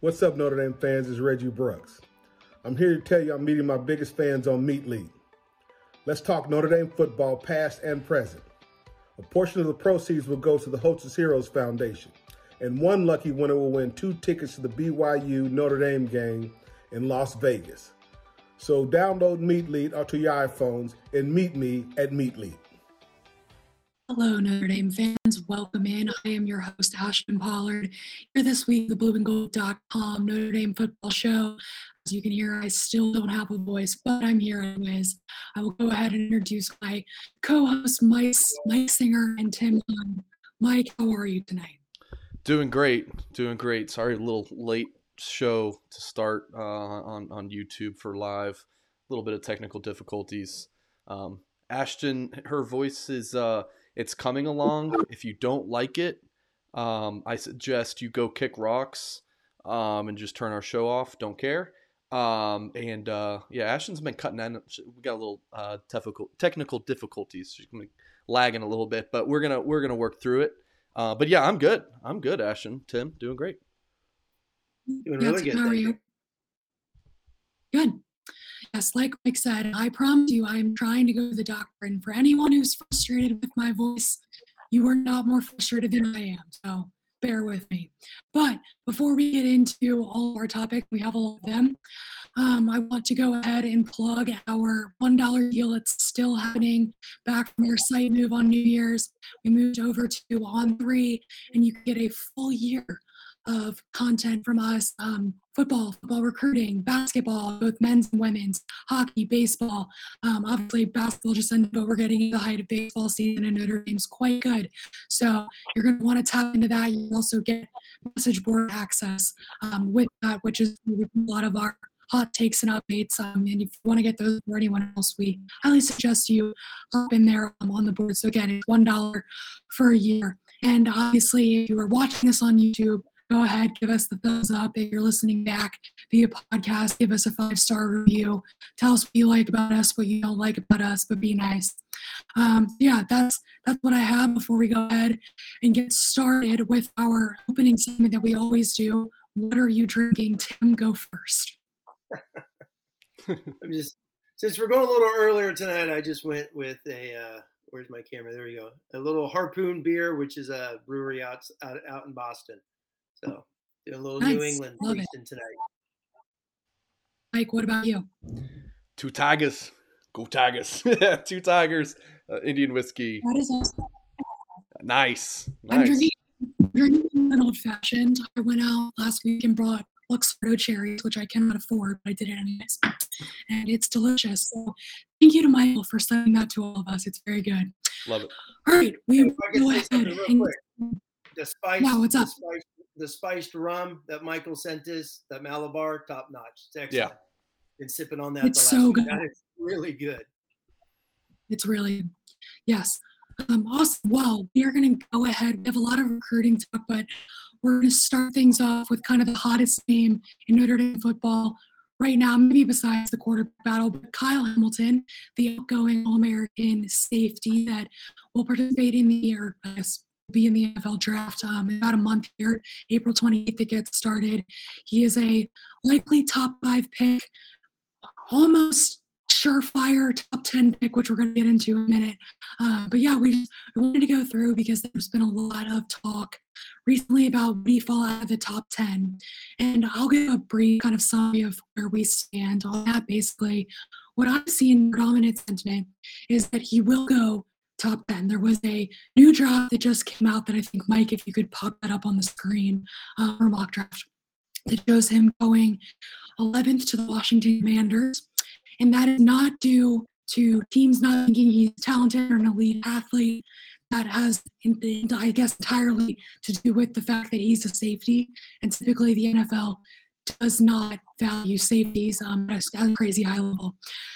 What's up, Notre Dame fans? It's Reggie Brooks. I'm here to tell you I'm meeting my biggest fans on Meet League. Let's talk Notre Dame football, past and present. A portion of the proceeds will go to the Hostess Heroes Foundation, and one lucky winner will win two tickets to the BYU Notre Dame game in Las Vegas. So download Meet Lead onto uh, your iPhones and meet me at Lead. Hello, Notre Dame fans. Welcome in. I am your host, Ashton Pollard. Here this week, the blueandgold.com Notre Dame football show. As you can hear, I still don't have a voice, but I'm here anyways. I will go ahead and introduce my co-host, Mike, Mike Singer, and Tim Young. Mike, how are you tonight? Doing great. Doing great. Sorry, a little late show to start uh, on, on YouTube for live. A little bit of technical difficulties. Um, Ashton, her voice is... Uh, it's coming along. If you don't like it, um, I suggest you go kick rocks um, and just turn our show off. Don't care. Um, and uh, yeah, Ashton's been cutting in. We got a little uh, technical technical difficulties. She's been lagging a little bit, but we're gonna we're gonna work through it. Uh, but yeah, I'm good. I'm good, Ashton. Tim, doing great. Doing really good. How are you? Good. Yes, like Mike said, I promise you I'm trying to go to the doctor. And for anyone who's frustrated with my voice, you are not more frustrated than I am. So bear with me. But before we get into all of our topics, we have a lot of them. Um, I want to go ahead and plug our $1 deal that's still happening back from your site move on New Year's. We moved over to On3, and you get a full year of content from us um, football, football recruiting, basketball, both men's and women's, hockey, baseball. Um, obviously, basketball just ended, but we're getting the height of baseball season, and Notre Dame's quite good. So you're going to want to tap into that. You also get message board access um, with that, which is a lot of our hot takes and updates. Um, and if you want to get those for anyone else, we highly suggest you hop in there um, on the board. So again, it's one dollar for a year. And obviously, if you are watching this on YouTube, go ahead, give us the thumbs up. If you're listening back via podcast, give us a five star review. Tell us what you like about us, what you don't like about us, but be nice. Um, yeah, that's that's what I have before we go ahead and get started with our opening segment that we always do. What are you drinking? Tim, go first. I'm just since we're going a little earlier tonight, I just went with a uh, where's my camera? There you go. A little harpoon beer, which is a brewery out out, out in Boston. So a little nice. New England tasting tonight. Mike, what about you? Two tigers. Go tigers. Two tigers. Uh, Indian whiskey. That is awesome. Nice. nice. I'm drinking, drinking an old fashioned. I went out last week and brought Luxardo cherries, which I cannot afford, but I did it anyways. And it's delicious. So thank you to Michael for sending that to all of us. It's very good. Love it. All right. We go ahead. And, the spice, yeah, what's up? The spice the spiced rum that Michael sent us, that Malabar, top notch. It's excellent. Yeah. Been sipping on that. It's so good. That is really good. It's really, yes. Um, awesome. Well, we are going to go ahead. We have a lot of recruiting talk, but we're going to start things off with kind of the hottest name in Notre Dame football right now, maybe besides the quarterback battle, but Kyle Hamilton, the outgoing All American safety that will participate in the year, be in the NFL draft um, about a month here. April 28th, it gets started. He is a likely top five pick, almost surefire top 10 pick, which we're going to get into in a minute. Uh, but yeah, we, just, we wanted to go through because there's been a lot of talk recently about would he fall out of the top 10. And I'll give a brief kind of summary of where we stand on that. Basically, what I'm seeing predominant sentiment is that he will go top 10. There was a new draft that just came out that I think, Mike, if you could pop that up on the screen, uh, or mock draft, that shows him going 11th to the Washington Commanders. And that is not due to teams not thinking he's talented or an elite athlete. That has, I guess, entirely to do with the fact that he's a safety. And typically, the NFL does not value safeties um, at a crazy high level.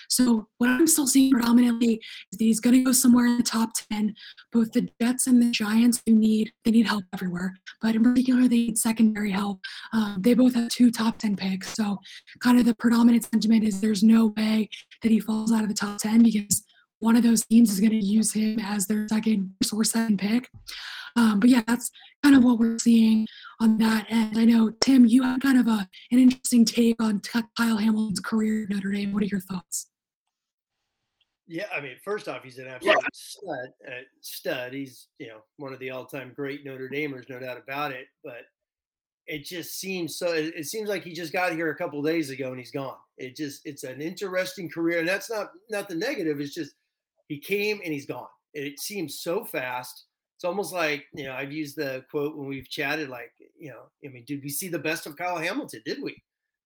So what I'm still seeing predominantly is that he's going to go somewhere in the top 10. Both the Jets and the Giants do need they need help everywhere, but in particular they need secondary help. Um, they both have two top 10 picks, so kind of the predominant sentiment is there's no way that he falls out of the top 10 because one of those teams is going to use him as their second or second pick. Um, but yeah, that's kind of what we're seeing on that end. I know Tim, you have kind of a an interesting take on Kyle Hamilton's career at Notre Dame. What are your thoughts? Yeah, I mean, first off, he's an absolute yeah. stud. Uh, stud. He's you know one of the all-time great Notre Damers, no doubt about it. But it just seems so. It, it seems like he just got here a couple days ago and he's gone. It just it's an interesting career, and that's not nothing negative. It's just he came and he's gone. It seems so fast. It's almost like you know I've used the quote when we've chatted, like you know, I mean, did we see the best of Kyle Hamilton? Did we?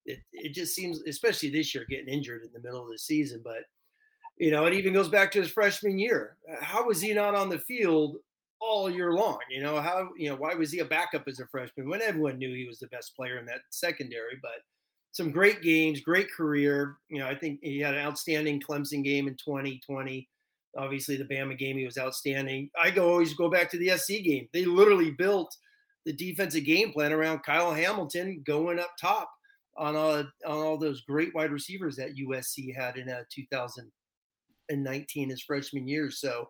It it just seems, especially this year, getting injured in the middle of the season, but you know, it even goes back to his freshman year. How was he not on the field all year long? You know, how, you know, why was he a backup as a freshman when everyone knew he was the best player in that secondary? But some great games, great career. You know, I think he had an outstanding Clemson game in 2020. Obviously, the Bama game, he was outstanding. I go always go back to the SC game. They literally built the defensive game plan around Kyle Hamilton going up top on all, on all those great wide receivers that USC had in uh, 2000- and 19 his freshman year. So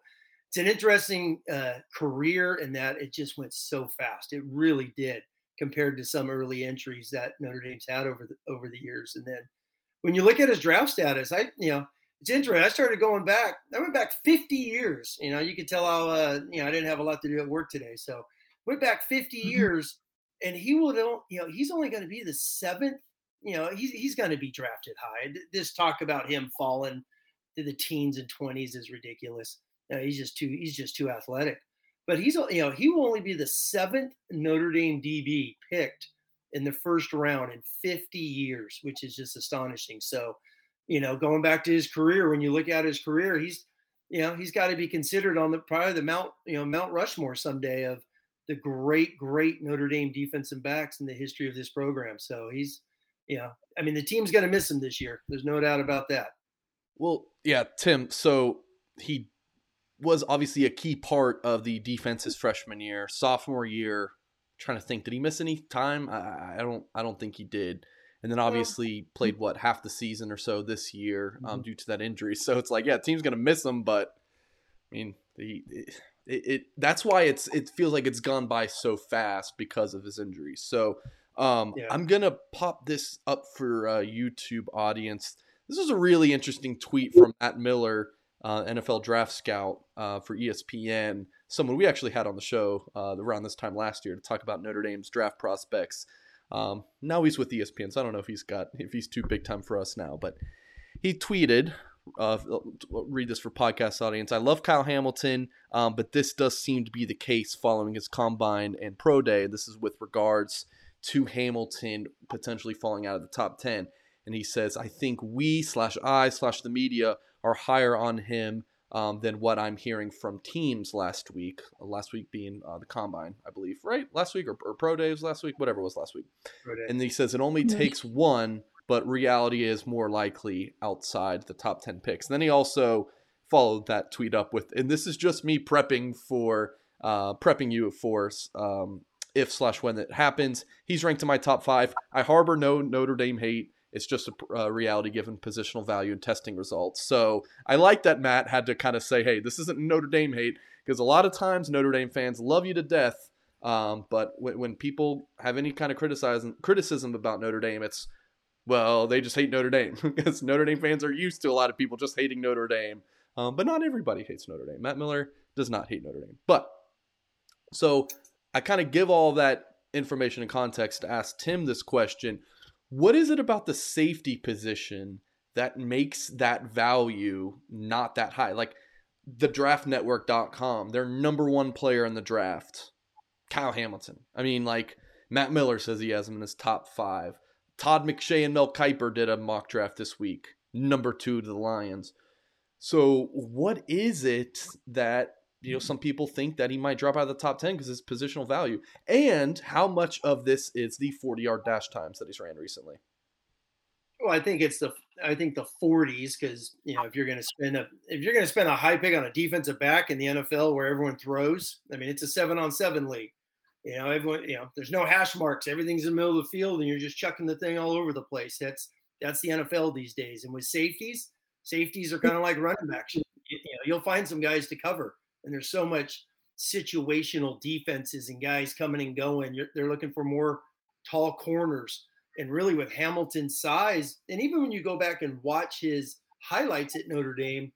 it's an interesting uh, career in that it just went so fast. It really did compared to some early entries that Notre Dame's had over the over the years. And then when you look at his draft status, I you know it's interesting. I started going back. I went back 50 years. You know, you could tell how uh, you know I didn't have a lot to do at work today, so went back 50 mm-hmm. years, and he will you know he's only going to be the seventh. You know, he's he's going to be drafted high. This talk about him falling to the teens and 20s is ridiculous. You know, he's just too he's just too athletic. But he's you know he will only be the seventh Notre Dame DB picked in the first round in 50 years, which is just astonishing. So, you know, going back to his career, when you look at his career, he's you know he's got to be considered on the probably the Mount you know Mount Rushmore someday of the great great Notre Dame defensive backs in the history of this program. So he's you know I mean the team's going to miss him this year. There's no doubt about that. Well, yeah, Tim. So he was obviously a key part of the defense's freshman year, sophomore year. trying to think, did he miss any time? I, I, don't. I don't think he did. And then obviously played what half the season or so this year um, mm-hmm. due to that injury. So it's like, yeah, team's gonna miss him, but I mean, he, it, it, that's why it's it feels like it's gone by so fast because of his injuries. So um, yeah. I'm gonna pop this up for uh, YouTube audience. This is a really interesting tweet from Matt Miller, uh, NFL draft scout uh, for ESPN, someone we actually had on the show uh, around this time last year to talk about Notre Dame's draft prospects. Um, now he's with ESPN, so I don't know if he's got if he's too big time for us now, but he tweeted. Uh, read this for podcast audience. I love Kyle Hamilton, um, but this does seem to be the case following his combine and pro day. This is with regards to Hamilton potentially falling out of the top ten and he says, I think we slash I slash the media are higher on him um, than what I'm hearing from teams last week. Last week being uh, the combine, I believe, right? Last week or, or pro days last week, whatever it was last week. And he says it only takes one, but reality is more likely outside the top 10 picks. And then he also followed that tweet up with, and this is just me prepping for, uh, prepping you for um, if slash when it happens. He's ranked in my top five. I harbor no Notre Dame hate. It's just a uh, reality given positional value and testing results. So I like that Matt had to kind of say, hey, this isn't Notre Dame hate, because a lot of times Notre Dame fans love you to death. Um, but when, when people have any kind of criticism criticism about Notre Dame, it's well, they just hate Notre Dame because Notre Dame fans are used to a lot of people just hating Notre Dame. Um, but not everybody hates Notre Dame. Matt Miller does not hate Notre Dame. But so I kind of give all that information and context to ask Tim this question. What is it about the safety position that makes that value not that high? Like the draftnetwork.com, their number one player in the draft, Kyle Hamilton. I mean, like Matt Miller says he has him in his top five. Todd McShay and Mel Kiper did a mock draft this week, number two to the Lions. So, what is it that you know some people think that he might drop out of the top 10 because his positional value. And how much of this is the 40 yard dash times that he's ran recently? Well i think it's the i think the 40s because you know if you're going to spend a if you're going to spend a high pick on a defensive back in the nfl where everyone throws i mean it's a seven on seven league. You know everyone you know there's no hash marks. Everything's in the middle of the field and you're just chucking the thing all over the place. That's that's the nfl these days. And with safeties safeties are kind of like running backs. You know, you'll find some guys to cover, and there's so much situational defenses and guys coming and going. You're, they're looking for more tall corners, and really with Hamilton's size, and even when you go back and watch his highlights at Notre Dame,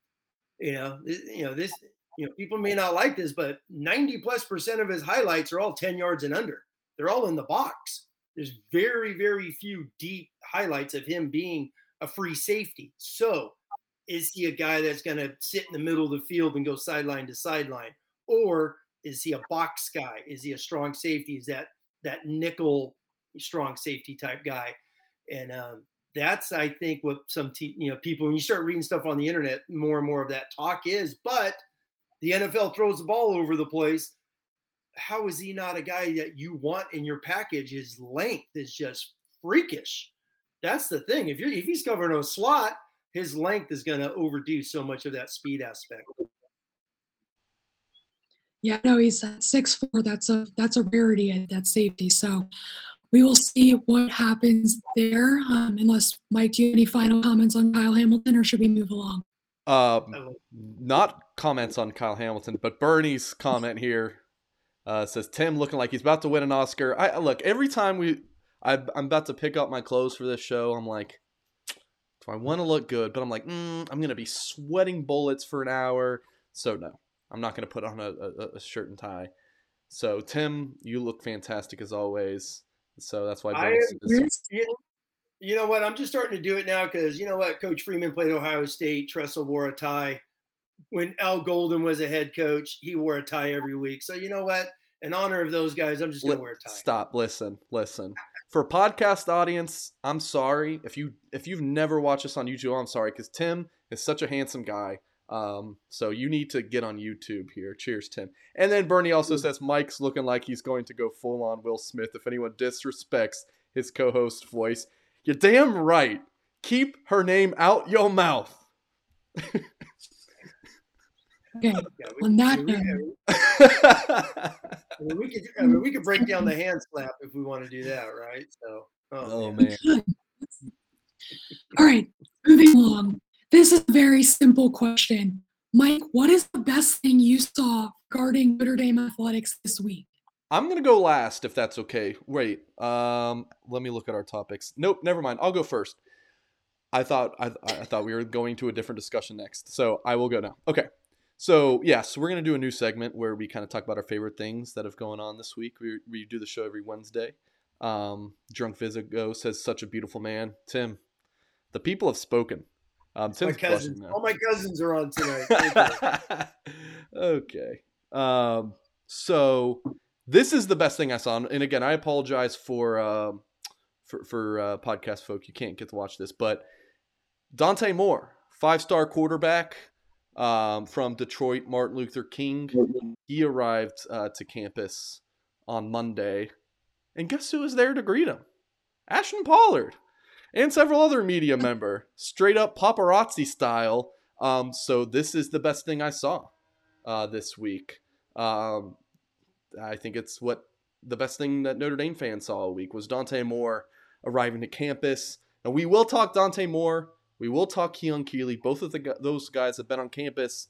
you know, you know this. You know, people may not like this, but 90 plus percent of his highlights are all 10 yards and under. They're all in the box. There's very, very few deep highlights of him being a free safety. So, is he a guy that's going to sit in the middle of the field and go sideline to sideline, or is he a box guy? Is he a strong safety? Is that that nickel strong safety type guy? And um, that's I think what some te- you know people when you start reading stuff on the internet, more and more of that talk is. But the NFL throws the ball over the place how is he not a guy that you want in your package? His length is just freakish. That's the thing. If you're if he's covering a slot, his length is going to overdo so much of that speed aspect. Yeah, no, he's six four. That's a that's a rarity at that safety. So we will see what happens there. Um, unless Mike, do you have any final comments on Kyle Hamilton, or should we move along? Um, not comments on Kyle Hamilton, but Bernie's comment here uh, says Tim looking like he's about to win an Oscar. I look every time we, I, am about to pick up my clothes for this show. I'm like, do I want to look good? But I'm like, mm, I'm gonna be sweating bullets for an hour. So no, I'm not gonna put on a, a, a shirt and tie. So Tim, you look fantastic as always. So that's why. I, is, you know what? I'm just starting to do it now because you know what? Coach Freeman played Ohio State. Tressel wore a tie when Al Golden was a head coach, he wore a tie every week. So you know what? In honor of those guys, I'm just gonna wear a tie. Stop. Listen. Listen. For podcast audience, I'm sorry if you if you've never watched us on YouTube. I'm sorry because Tim is such a handsome guy. Um, so you need to get on YouTube here. Cheers, Tim. And then Bernie also says Mike's looking like he's going to go full on Will Smith if anyone disrespects his co-host voice. You're damn right. Keep her name out your mouth. Okay. Yeah, we, On that we, note, I mean, we could I mean, we could break down the hand slap if we want to do that, right? So, oh, oh man. man. All right, moving along. This is a very simple question. Mike, what is the best thing you saw regarding Notre Dame athletics this week? I'm gonna go last if that's okay. Wait, um, let me look at our topics. Nope, never mind. I'll go first. I thought I, I thought we were going to a different discussion next, so I will go now. Okay, so yes, we're gonna do a new segment where we kind of talk about our favorite things that have gone on this week. We, we do the show every Wednesday. Um, Drunk Visigo says such a beautiful man. Tim, the people have spoken. Um, Tim's my cousins, all my cousins are on tonight. okay. Um, so this is the best thing I saw, and again, I apologize for uh, for for uh, podcast folk. You can't get to watch this, but Dante Moore, five star quarterback um, from Detroit, Martin Luther King. He arrived uh, to campus on Monday. And guess who was there to greet him? Ashton Pollard and several other media member, straight up paparazzi style. Um, so this is the best thing I saw uh, this week. Um, I think it's what the best thing that Notre Dame fans saw all week was Dante Moore arriving to campus. And we will talk Dante Moore we will talk Keon Keeley. Both of the those guys have been on campus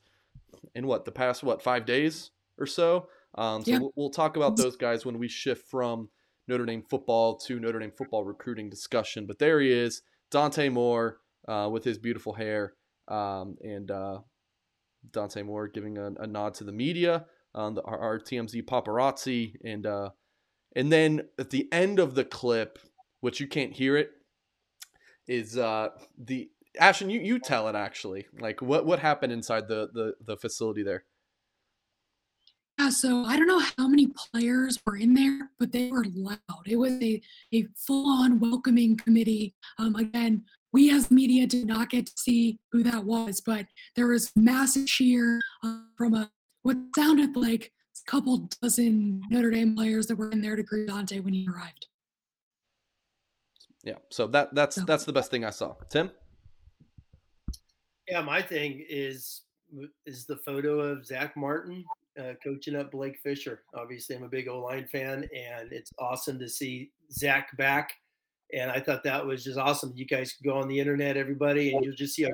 in what the past what five days or so. Um, so yeah. we'll, we'll, talk about those guys when we shift from Notre Dame football to Notre Dame football recruiting discussion. But there he is, Dante Moore, uh, with his beautiful hair, um, and uh, Dante Moore giving a, a, nod to the media, um, the, our, our, TMZ paparazzi, and uh, and then at the end of the clip, which you can't hear it, is uh, the Ashton, you, you tell it actually. Like what what happened inside the the, the facility there? Yeah, so I don't know how many players were in there, but they were loud. It was a, a full-on welcoming committee. Um, again, we as media did not get to see who that was, but there was massive cheer uh, from a what sounded like a couple dozen Notre Dame players that were in there to greet Dante when he arrived. Yeah, so that that's that's the best thing I saw. Tim. Yeah, my thing is is the photo of Zach Martin uh, coaching up Blake Fisher. Obviously, I'm a big O line fan, and it's awesome to see Zach back. And I thought that was just awesome. You guys can go on the internet, everybody, and you'll just see a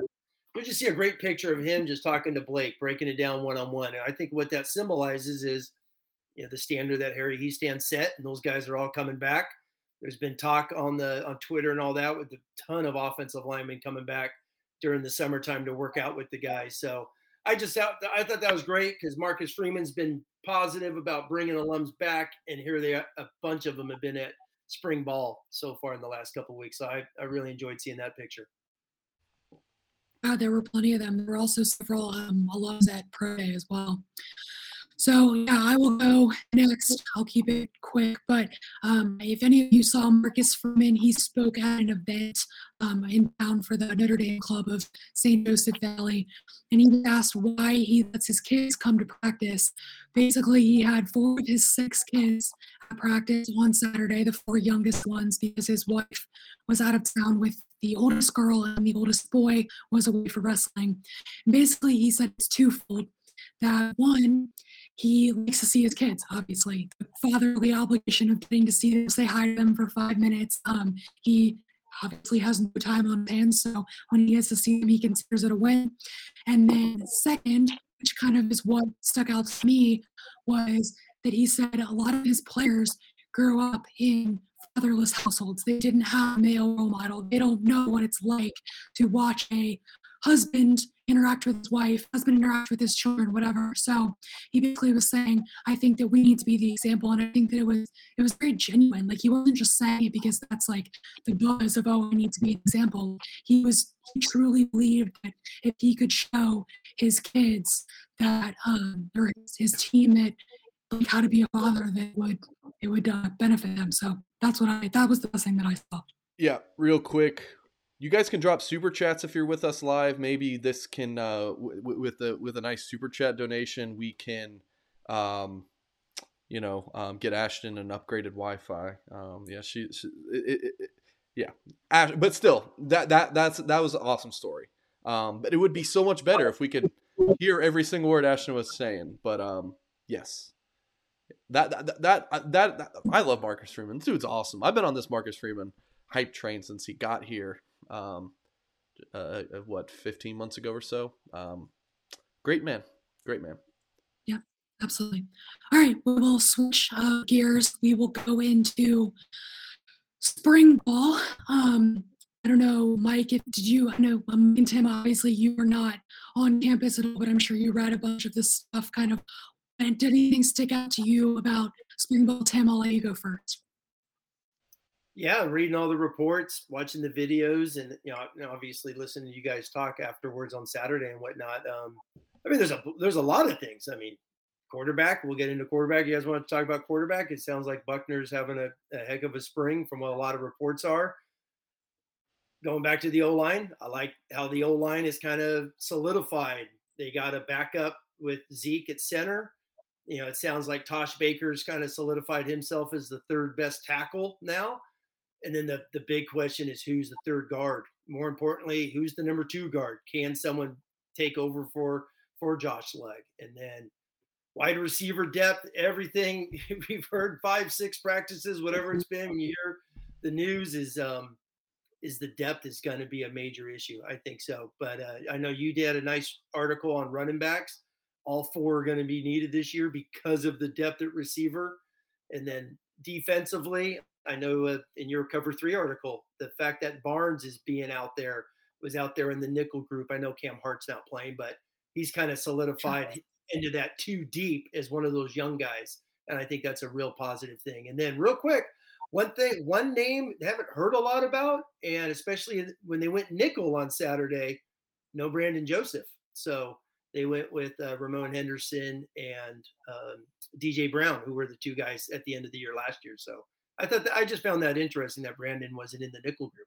you just see a great picture of him just talking to Blake, breaking it down one on one. And I think what that symbolizes is, you know, the standard that Harry Hiestand set, and those guys are all coming back. There's been talk on the on Twitter and all that with a ton of offensive linemen coming back during the summertime to work out with the guys. So I just I thought that was great because Marcus Freeman's been positive about bringing alums back, and here they are, a bunch of them have been at spring ball so far in the last couple weeks. So I, I really enjoyed seeing that picture. Yeah, there were plenty of them. There were also several um, alums at Pro Day as well. So yeah, I will go next. I'll keep it quick. But um, if any of you saw Marcus Freeman, he spoke at an event um, in town for the Notre Dame Club of St. Joseph Valley, and he asked why he lets his kids come to practice. Basically, he had four of his six kids at practice one Saturday, the four youngest ones, because his wife was out of town with the oldest girl and the oldest boy was away for wrestling. And basically, he said it's twofold. That one, he likes to see his kids, obviously. The fatherly obligation of getting to see them, say hi to them for five minutes. Um, he obviously has no time on his hands, so when he gets to see them, he considers it a win. And then second, which kind of is what stuck out to me, was that he said a lot of his players grew up in fatherless households. They didn't have a male role model. They don't know what it's like to watch a husband interact with his wife, husband interact with his children, whatever. So he basically was saying, I think that we need to be the example. And I think that it was it was very genuine. Like he wasn't just saying it because that's like the buzz of oh, I need to be an example. He was he truly believed that if he could show his kids that um or his, team that like how to be a father that would it would uh, benefit them. So that's what I that was the best thing that I saw. Yeah, real quick, you guys can drop super chats if you're with us live. Maybe this can uh, w- with the with a nice super chat donation, we can, um, you know, um, get Ashton an upgraded Wi-Fi. Um, yeah, she, she it, it, yeah, Ash, but still, that that that's that was an awesome story. Um, but it would be so much better if we could hear every single word Ashton was saying. But um, yes, that that, that that that I love Marcus Freeman. This dude's awesome. I've been on this Marcus Freeman hype train since he got here um, uh, uh, what 15 months ago or so. Um, great man, great man. Yeah, absolutely. All right, we will switch uh, gears. We will go into spring ball. Um, I don't know, Mike, if did you, I know um, and Tim, obviously you were not on campus at all, but I'm sure you read a bunch of this stuff kind of. And did anything stick out to you about spring ball? Tim, I'll let you go first yeah, reading all the reports, watching the videos, and you know, obviously listening to you guys talk afterwards on Saturday and whatnot. Um, I mean, there's a there's a lot of things. I mean, quarterback. We'll get into quarterback. You guys want to talk about quarterback? It sounds like Buckner's having a, a heck of a spring, from what a lot of reports are. Going back to the O line, I like how the O line is kind of solidified. They got a backup with Zeke at center. You know, it sounds like Tosh Baker's kind of solidified himself as the third best tackle now. And then the, the big question is who's the third guard? More importantly, who's the number two guard? Can someone take over for for Josh Lugg? And then wide receiver depth, everything we've heard five, six practices, whatever it's been. You hear the news is um is the depth is going to be a major issue. I think so. But uh, I know you did a nice article on running backs. All four are going to be needed this year because of the depth at receiver. And then defensively, I know uh, in your cover three article, the fact that Barnes is being out there was out there in the nickel group. I know Cam Hart's not playing, but he's kind of solidified into that too deep as one of those young guys. And I think that's a real positive thing. And then, real quick, one thing, one name haven't heard a lot about, and especially when they went nickel on Saturday, no Brandon Joseph. So they went with uh, Ramon Henderson and um, DJ Brown, who were the two guys at the end of the year last year. So I thought that, I just found that interesting that Brandon wasn't in the nickel group.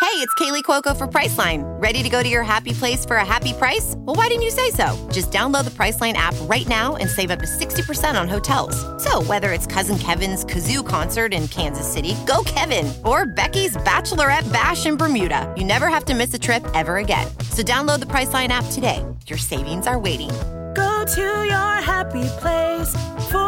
Hey, it's Kaley Cuoco for Priceline. Ready to go to your happy place for a happy price? Well, why didn't you say so? Just download the Priceline app right now and save up to 60% on hotels. So, whether it's Cousin Kevin's Kazoo concert in Kansas City, go Kevin, or Becky's Bachelorette Bash in Bermuda, you never have to miss a trip ever again. So, download the Priceline app today. Your savings are waiting. Go to your happy place for a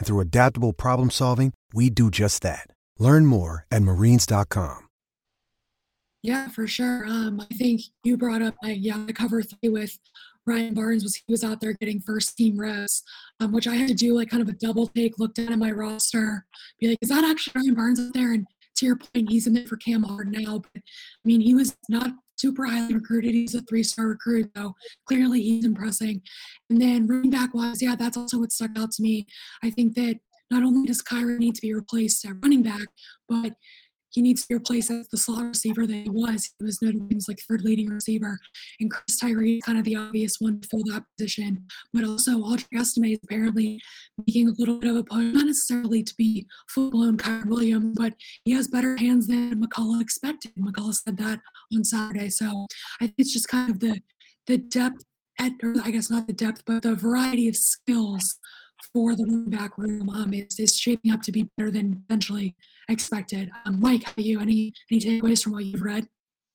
And through adaptable problem solving, we do just that. Learn more at marines.com. Yeah, for sure. Um, I think you brought up, like, yeah, the cover three with Ryan Barnes was he was out there getting first team reps, um, which I had to do like kind of a double take, look down at my roster, be like, is that actually Ryan Barnes out there? And to your point, he's in there for Cam Hart now, but I mean, he was not super highly recruited. He's a three star recruit, so clearly he's impressing. And then running back wise, yeah, that's also what stuck out to me. I think that not only does Kyren need to be replaced at running back, but he needs to replace as the slot receiver that he was. He was Notre Dame's like third leading receiver, and Chris Tyree is kind of the obvious one to fill that position. But also, Audric Estime is apparently making a little bit of a push, not necessarily to be full blown Kyren Williams, but he has better hands than McCullough expected. McCullough said that on Saturday. So I think it's just kind of the the depth at, or I guess not the depth, but the variety of skills for the running back room um, is, is shaping up to be better than eventually expected. Um, Mike, how you? Any any takeaways from what you've read?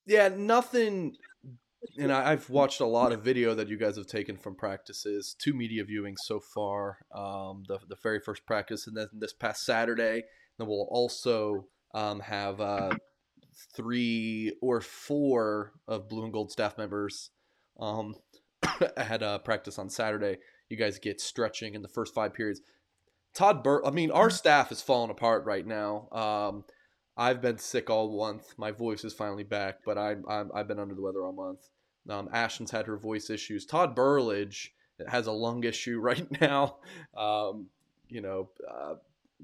Yeah, nothing. And I've watched a lot of video that you guys have taken from practices, two media viewings so far. Um, the the very first practice, and then this past Saturday. Then we'll also um, have uh, three or four of blue and gold staff members um, had a practice on Saturday. You guys get stretching in the first five periods. Todd Bur I mean, our staff is falling apart right now. Um, I've been sick all month. My voice is finally back, but I, i have been under the weather all month. Um, Ashton's had her voice issues. Todd Burlage has a lung issue right now. Um, you know, uh,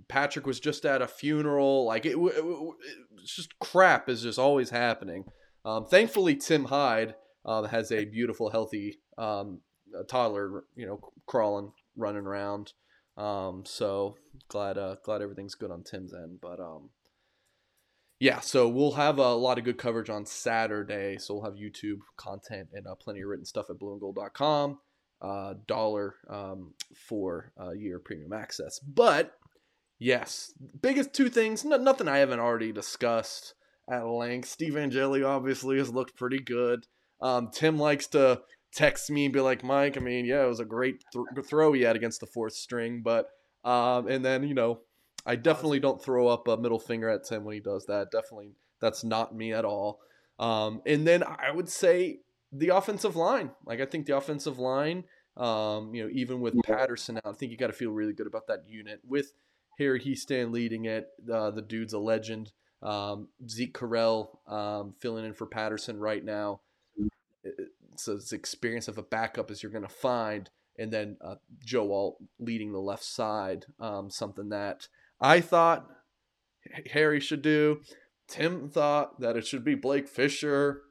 Patrick was just at a funeral. Like it, it, it, it's just crap is just always happening. Um, thankfully, Tim Hyde uh, has a beautiful, healthy um, toddler. You know, crawling, running around. Um, so glad uh, glad everything's good on Tim's end. But um, yeah, so we'll have a lot of good coverage on Saturday. So we'll have YouTube content and uh, plenty of written stuff at blueandgold.com. Uh, dollar um, for a year premium access. But yes, biggest two things. No, nothing I haven't already discussed at length. Steve Angeli obviously has looked pretty good. Um, Tim likes to text me and be like, Mike, I mean, yeah, it was a great th- throw he had against the fourth string, but um, and then you know, I definitely don't throw up a middle finger at Tim when he does that. Definitely, that's not me at all. Um, and then I would say the offensive line. Like I think the offensive line, um, you know, even with Patterson out, I think you got to feel really good about that unit with Harry Hiestand leading it. Uh, the dude's a legend. Um, Zeke Correll um, filling in for Patterson right now so it's experience of a backup as you're going to find, and then uh, Joe Alt leading the left side, um, something that I thought Harry should do. Tim thought that it should be Blake Fisher.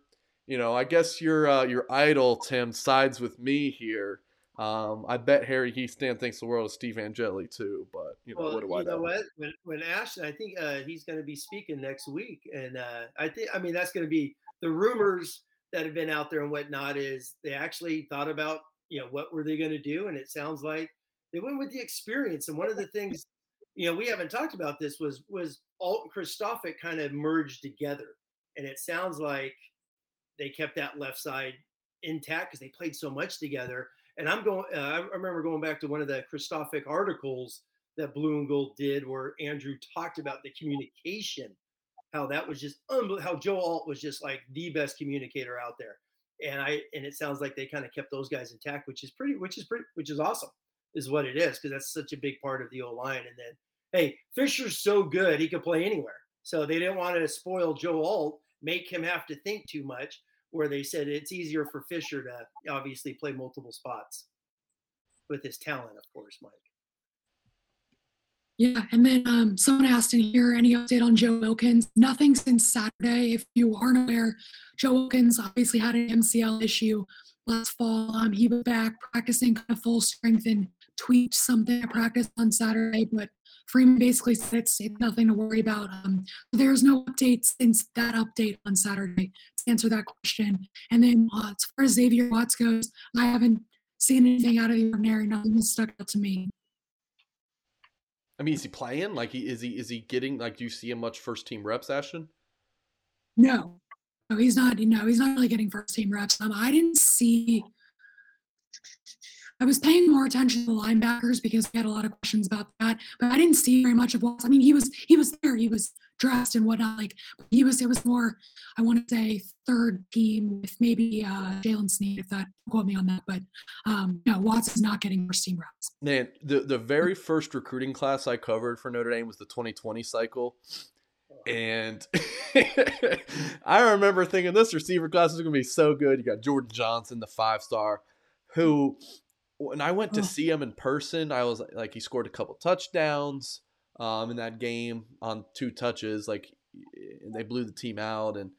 You know, I guess your uh, your idol Tim sides with me here. Um, I bet Harry Hiestand thinks the world of Steve Angeli too, but you know well, what do I know? know what? When, when Ashton, I think uh, he's going to be speaking next week, and uh, I think I mean that's going to be the rumors that have been out there and whatnot is they actually thought about you know what were they going to do and it sounds like they went with the experience and one of the things you know we haven't talked about this was was all Kristofic kind of merged together and it sounds like they kept that left side intact because they played so much together and i'm going uh, i remember going back to one of the Kristofic articles that blue and gold did where andrew talked about the communication how that was just unbelievable. How Joe Alt was just like the best communicator out there, and I and it sounds like they kind of kept those guys intact, which is pretty, which is pretty, which is awesome, is what it is because that's such a big part of the O line. And then, hey, Fisher's so good he could play anywhere, so they didn't want to spoil Joe Alt, make him have to think too much. Where they said it's easier for Fisher to obviously play multiple spots with his talent, of course, Mike. Yeah, and then um, someone asked in here any update on Joe Wilkins. Nothing since Saturday. If you aren't aware, Joe Wilkins obviously had an MCL issue last fall. Um, he was back practicing kind of full strength and tweaked something at practice on Saturday, but Freeman basically said it's, it's nothing to worry about. Um, there's no update since that update on Saturday to answer that question. And then uh, as far as Xavier Watts goes, I haven't seen anything out of the ordinary. Nothing has stuck out to me. I mean, is he playing? Like, he, is he is he getting like? Do you see him much first team reps, Ashton? No, no, he's not. No, he's not really getting first team reps. Um, I didn't see I was paying more attention to the linebackers because we had a lot of questions about that, but I didn't see very much of Watts. I mean, he was he was there, he was dressed and whatnot. Like he was, it was more, I want to say third team with maybe uh, Jaylen Sneed, if that quote me on that. But um, no, Watts is not getting first team reps. Man, the the very first recruiting class I covered for Notre Dame was the 2020 cycle. And I remember thinking this receiver class is going to be so good. You got Jordan Johnson, the five star, who when I went to see him in person, I was like, he scored a couple touchdowns um, in that game on two touches. Like they blew the team out and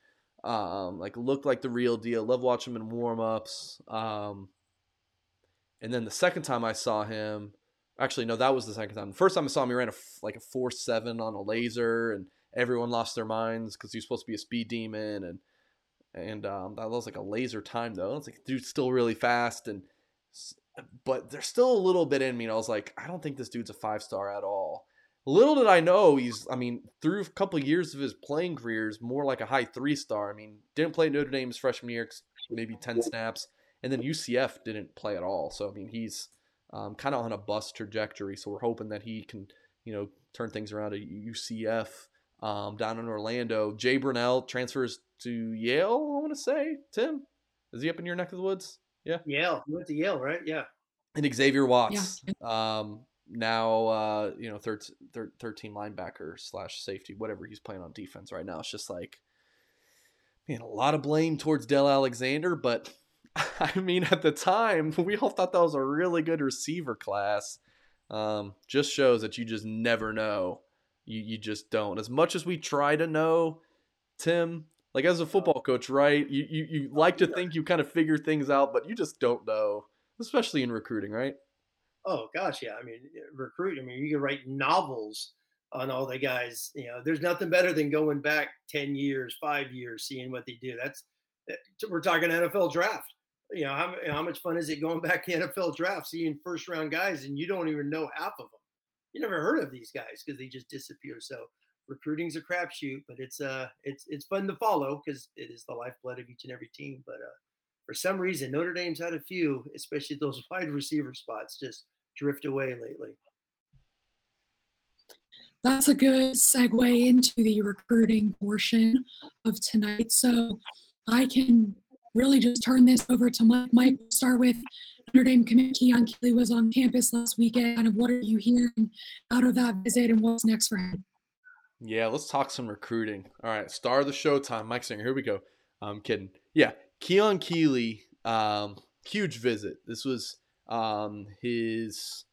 um, like looked like the real deal. Love watching him in warm ups. Um, and then the second time I saw him, actually no, that was the second time. The first time I saw him, he ran a like a four seven on a laser, and everyone lost their minds because he was supposed to be a speed demon and. And um, that was like a laser time though. It's like dude's still really fast, and but there's still a little bit in me. And I was like, I don't think this dude's a five star at all. Little did I know he's, I mean, through a couple of years of his playing career, is more like a high three star. I mean, didn't play Notre Dame his freshman year, maybe 10 snaps. And then UCF didn't play at all. So, I mean, he's um, kind of on a bus trajectory. So we're hoping that he can, you know, turn things around at UCF um, down in Orlando. Jay Brunelle transfers to Yale, I want to say. Tim, is he up in your neck of the woods? Yeah. Yale. He went to Yale, right? Yeah. And Xavier Watts. Yeah. Um, now, uh, you know, third, third, third team linebacker slash safety, whatever he's playing on defense right now. It's just like, man, a lot of blame towards Del Alexander, but I mean, at the time, we all thought that was a really good receiver class. Um, just shows that you just never know. You, you just don't. As much as we try to know, Tim, like as a football coach, right? You, you you like to think you kind of figure things out, but you just don't know, especially in recruiting, right? Oh gosh, yeah. I mean, recruit. I mean, you can write novels on all the guys. You know, there's nothing better than going back ten years, five years, seeing what they do. That's eh, we're talking NFL draft. You know, how, how much fun is it going back to NFL draft, seeing first round guys, and you don't even know half of them. You never heard of these guys because they just disappear. So recruiting's a crapshoot, but it's uh it's it's fun to follow because it is the lifeblood of each and every team. But uh, for some reason, Notre Dame's had a few, especially those wide receiver spots, just drift away lately. That's a good segue into the recruiting portion of tonight. So I can really just turn this over to Mike. Mike, start with Notre Dame commit Keon Keeley was on campus last weekend. Kind of what are you hearing out of that visit and what's next for him? Yeah, let's talk some recruiting. All right, star of the showtime, Mike Singer. Here we go. I'm kidding. Yeah, Keon Keeley, um, huge visit. This was um, his,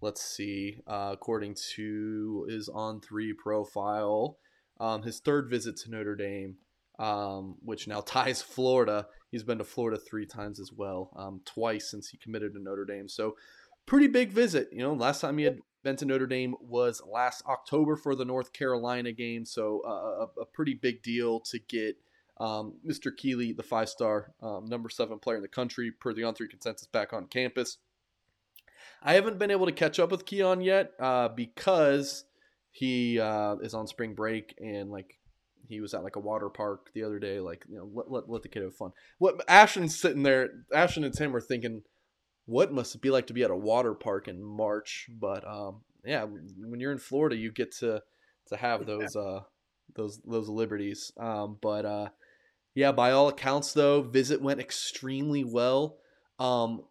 let's see, uh, according to his on three profile, um, his third visit to Notre Dame, um, which now ties Florida. He's been to Florida three times as well, um, twice since he committed to Notre Dame. So, pretty big visit. You know, last time he had been to Notre Dame was last October for the North Carolina game, so uh, a, a, pretty big deal to get um, Mr. Keeley, the five-star um, number seven player in the country, per the on-three consensus, back on campus. I haven't been able to catch up with Keon yet uh, because he uh, is on spring break and like he was at like a water park the other day. Like you know, let, let, let the kid have fun. What Ashton's sitting there, Ashton and Tim are thinking what must it be like to be at a water park in March? But um, yeah, when you're in Florida, you get to to have those uh, those those liberties. Um, but uh, yeah, by all accounts, though, visit went extremely well. Um,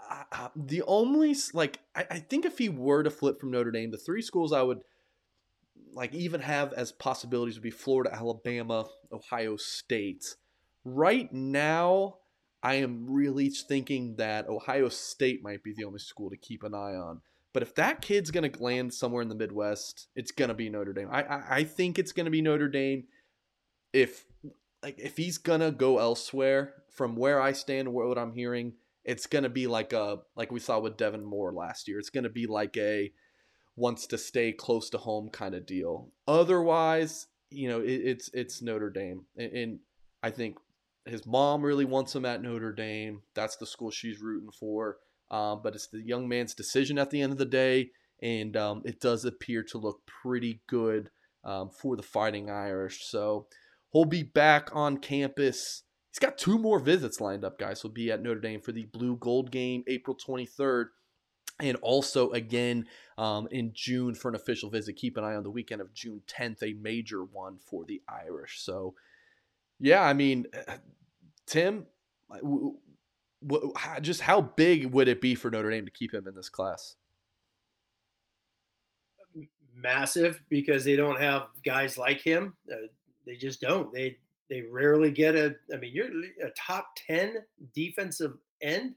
I, I, the only like I, I think if he were to flip from Notre Dame, the three schools I would like even have as possibilities would be Florida, Alabama, Ohio State. Right now, I am really thinking that Ohio State might be the only school to keep an eye on. But if that kid's going to land somewhere in the Midwest, it's going to be Notre Dame. I, I, I think it's going to be Notre Dame. If like if he's gonna go elsewhere, from where I stand, what I'm hearing, it's gonna be like a like we saw with Devin Moore last year. It's gonna be like a wants to stay close to home kind of deal. Otherwise, you know, it, it's it's Notre Dame, and, and I think his mom really wants him at Notre Dame. That's the school she's rooting for. Um, but it's the young man's decision at the end of the day, and um, it does appear to look pretty good um, for the Fighting Irish. So he'll be back on campus. He's got two more visits lined up, guys. He'll be at Notre Dame for the Blue Gold game April 23rd and also again um, in June for an official visit. Keep an eye on the weekend of June 10th, a major one for the Irish. So, yeah, I mean, Tim, just how big would it be for Notre Dame to keep him in this class? Massive, because they don't have guys like him. Uh, they just don't. They they rarely get a. I mean, you're a top ten defensive end.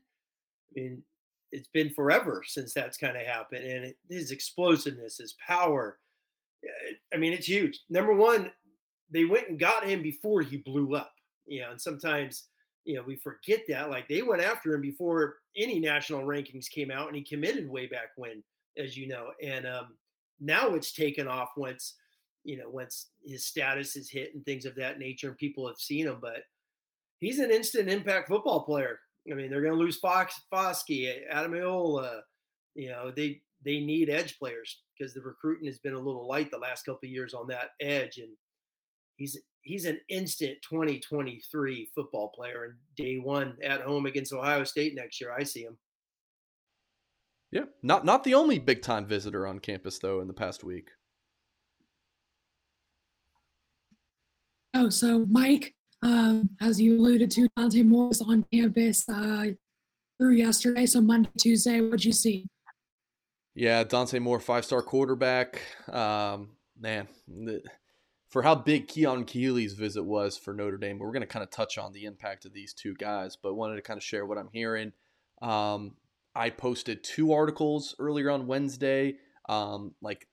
I mean, it's been forever since that's kind of happened. And it, his explosiveness, his power, eh, I mean, it's huge. Number one, they went and got him before he blew up. You know, and sometimes you know we forget that. Like they went after him before any national rankings came out, and he committed way back when, as you know. And um, now it's taken off once you know once his status is hit and things of that nature, and people have seen him. But he's an instant impact football player. I mean, they're going to lose Fox, Foskey, Ademilola. You know, they they need edge players because the recruiting has been a little light the last couple of years on that edge, and he's he's an instant 2023 football player. And day one at home against Ohio State next year, I see him. Yeah, not not the only big time visitor on campus though in the past week. Oh, so Mike, um, as you alluded to, Dante Moore was on campus uh, through yesterday. So Monday, Tuesday, what'd you see? Yeah, Dante Moore, five star quarterback. Um, man, the, for how big Keon Keeley's visit was for Notre Dame, we're going to kind of touch on the impact of these two guys, but wanted to kind of share what I'm hearing. Um, I posted two articles earlier on Wednesday, um, like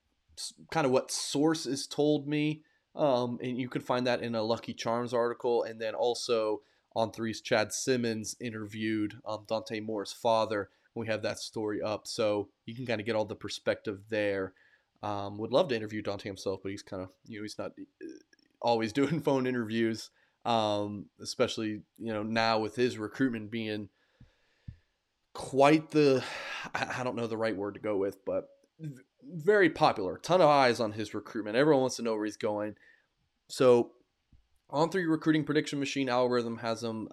kind of what sources told me um, and you can find that in a Lucky Charms article. And then also on Three's Chad Simmons interviewed um, Dante Moore's father. We have that story up. So you can kind of get all the perspective there. Um, would love to interview Dante himself, but he's kind of, you know, he's not uh, always doing phone interviews, um, especially, you know, now with his recruitment being quite the, I don't know the right word to go with, but very popular. Ton of eyes on his recruitment. Everyone wants to know where he's going. So, on three recruiting prediction machine algorithm has him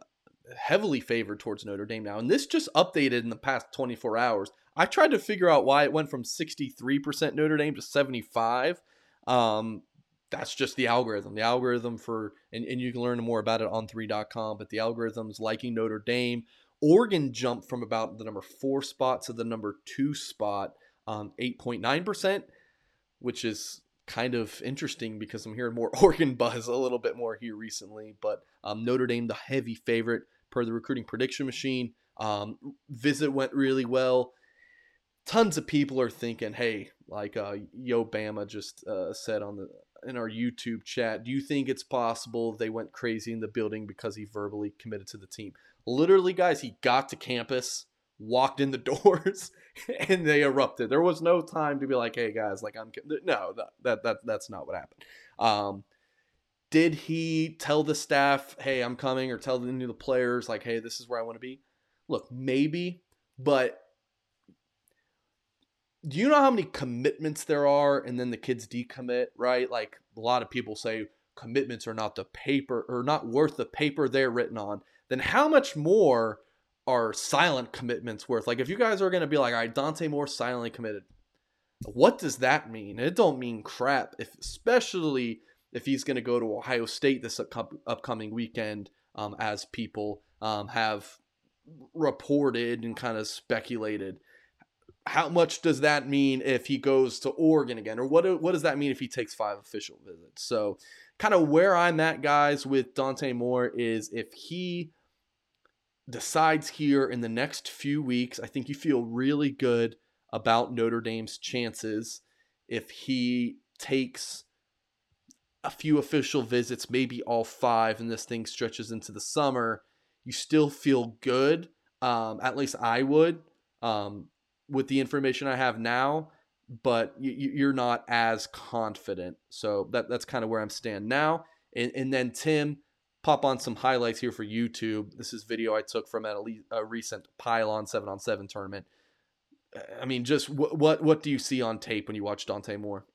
heavily favored towards Notre Dame now. And this just updated in the past 24 hours. I tried to figure out why it went from 63% Notre Dame to 75. Um, that's just the algorithm. The algorithm for, and, and you can learn more about it on 3.com, but the algorithm's liking Notre Dame. Oregon jumped from about the number four spot to the number two spot um, 8.9%, which is kind of interesting because I'm hearing more Oregon buzz a little bit more here recently. But um, Notre Dame, the heavy favorite per the recruiting prediction machine. Um, visit went really well. Tons of people are thinking, hey, like uh, Yo Bama just uh, said on the in our YouTube chat, do you think it's possible they went crazy in the building because he verbally committed to the team? Literally, guys, he got to campus walked in the doors and they erupted. There was no time to be like, "Hey guys, like I'm no, that that, that's not what happened." Um, did he tell the staff, "Hey, I'm coming," or tell any of the new players like, "Hey, this is where I want to be"? Look, maybe, but do you know how many commitments there are and then the kids decommit, right? Like a lot of people say commitments are not the paper or not worth the paper they're written on. Then how much more are silent commitments worth? Like, if you guys are going to be like, all right, Dante Moore silently committed, what does that mean? It don't mean crap, if especially if he's going to go to Ohio State this upcoming weekend, um, as people um, have reported and kind of speculated. How much does that mean if he goes to Oregon again, or what? What does that mean if he takes five official visits? So, kind of where I'm at, guys, with Dante Moore is if he decides here in the next few weeks. I think you feel really good about Notre Dame's chances if he takes a few official visits, maybe all five, and this thing stretches into the summer. You still feel good. Um, at least I would. Um, with the information I have now, but you, are not as confident. So that that's kind of where I'm stand now. And, and then Tim, pop on some highlights here for YouTube. This is video I took from a, a recent pylon seven on seven tournament. I mean, just what what what do you see on tape when you watch Dante Moore?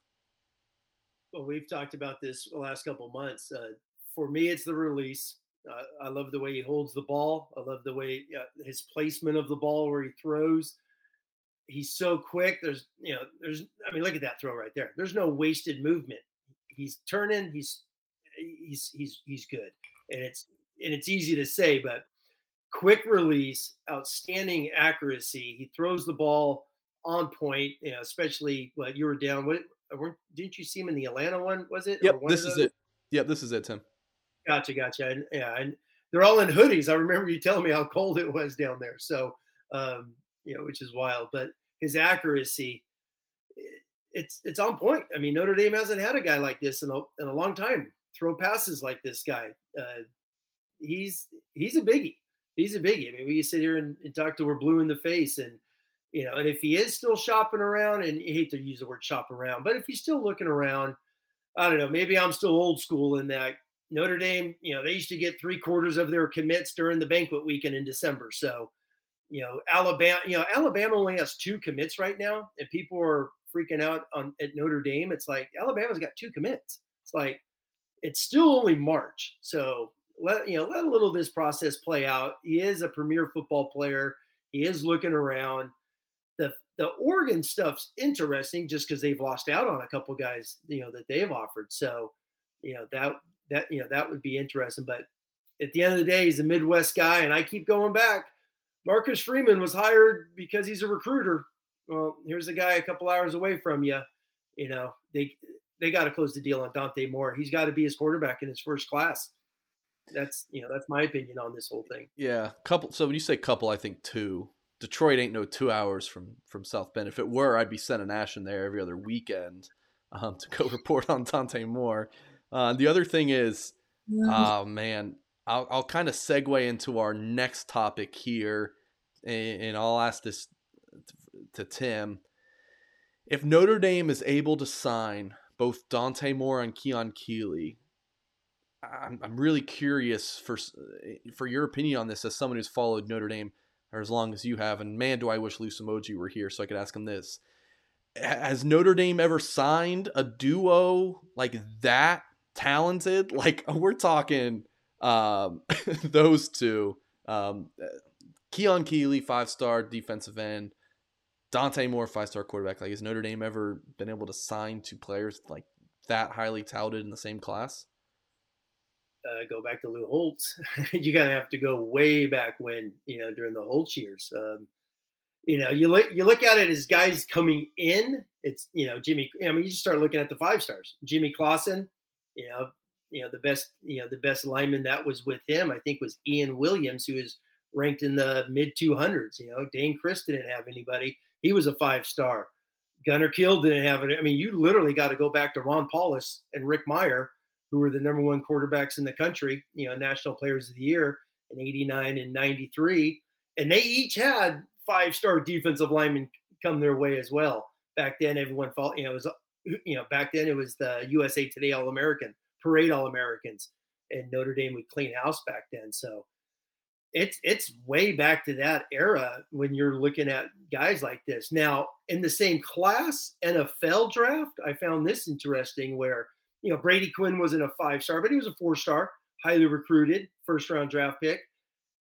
Well, we've talked about this the last couple months. Uh, for me, it's the release. Uh, I love the way he holds the ball. I love the way uh, his placement of the ball where he throws. He's so quick. There's, you know, there's. I mean, look at that throw right there. There's no wasted movement. He's turning. He's, he's, he's, he's good. And it's, and it's easy to say, but quick release, outstanding accuracy. He throws the ball on point. You know, especially what you were down. What didn't you see him in the Atlanta one? Was it? Yep. This is it. Yep. This is it, Tim. Gotcha, gotcha. And yeah, and they're all in hoodies. I remember you telling me how cold it was down there. So, um, you know, which is wild. But his accuracy, it's it's on point. I mean, Notre Dame hasn't had a guy like this in a in a long time. Throw passes like this guy. Uh, he's he's a biggie. He's a biggie. I mean, we sit here and, and talk to we're blue in the face, and you know, and if he is still shopping around, and you hate to use the word shop around, but if he's still looking around, I don't know. Maybe I'm still old school in that Notre Dame, you know, they used to get three quarters of their commits during the banquet weekend in December. So, you know, Alabama, you know, Alabama only has two commits right now, and people are freaking out on at Notre Dame. It's like Alabama's got two commits. It's like it's still only March. So let you know, let a little of this process play out. He is a premier football player. He is looking around. The the Oregon stuff's interesting just because they've lost out on a couple guys, you know, that they've offered. So, you know, that that you know that would be interesting. But at the end of the day, he's a Midwest guy, and I keep going back. Marcus Freeman was hired because he's a recruiter. Well, here's a guy a couple hours away from you. You know, they they got to close the deal on Dante Moore. He's got to be his quarterback in his first class. That's you know that's my opinion on this whole thing. Yeah, couple. So when you say couple, I think two. Detroit ain't no two hours from from South Bend. If it were, I'd be sending Ash in there every other weekend um, to go report on Dante Moore. Uh, the other thing is, yeah. oh man, I'll, I'll kind of segue into our next topic here, and, and I'll ask this to Tim. If Notre Dame is able to sign both Dante Moore and Keon Keeley, I'm, I'm really curious for for your opinion on this as someone who's followed Notre Dame or as long as you have. And man, do I wish Lou Somogyi were here so I could ask him this. Has Notre Dame ever signed a duo like that talented. Like we're talking um, those two. Um, Keon Keeley, five star defensive end. Dante Moore, five star quarterback. Like, has Notre Dame ever been able to sign two players like that highly touted in the same class? Uh, go back to Lou Holtz. you gotta have to go way back when you know during the Holtz years. Um, you know, you look you look at it as guys coming in. It's you know Jimmy. I mean, you just start looking at the five stars. Jimmy Clausen, you know, you know the best, you know, the best lineman that was with him, I think, was Ian Williams, who was ranked in the mid 200s. You know, Dayne Crist didn't have anybody; he was a five star. Gunner Kiel didn't have it. I mean, you literally got to go back to Ron Powlus and Rick Mirer who were the number one quarterbacks in the country, you know, national players of the year in 89 and 93. And they each had five star defensive linemen come their way as well. Back then, everyone felt, you know, it was you know, back then it was the USA Today All American, parade All Americans, and Notre Dame would clean house back then. So it's it's way back to that era when you're looking at guys like this. Now, in the same class NFL draft, I found this interesting where you know Brady Quinn wasn't a five star, but he was a four star, highly recruited, first round draft pick.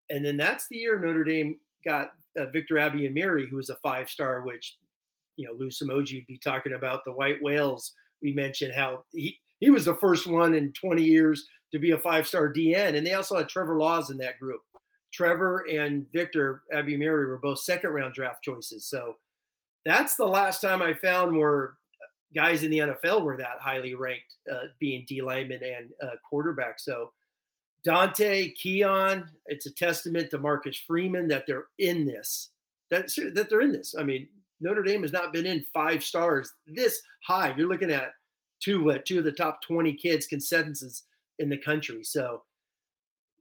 And then that's the year Notre Dame got uh, Victor Abiamiri, who was a five star, which you know, Lou Somogyi would be talking about the white whales. We mentioned how he, he was the first one in 20 years to be a five star DN. And they also had Trevor Laws in that group. Trevor and Victor Abiamiri were both second round draft choices. So that's the last time I found where guys in the NFL were that highly ranked, uh, being D lineman and uh, quarterback. So Dante, Keon, it's a testament to Marcus Freeman that they're in this. That, that they're in this. I mean, Notre Dame has not been in five stars this high. You're looking at two what two of the top 20 kids consensus in the country. So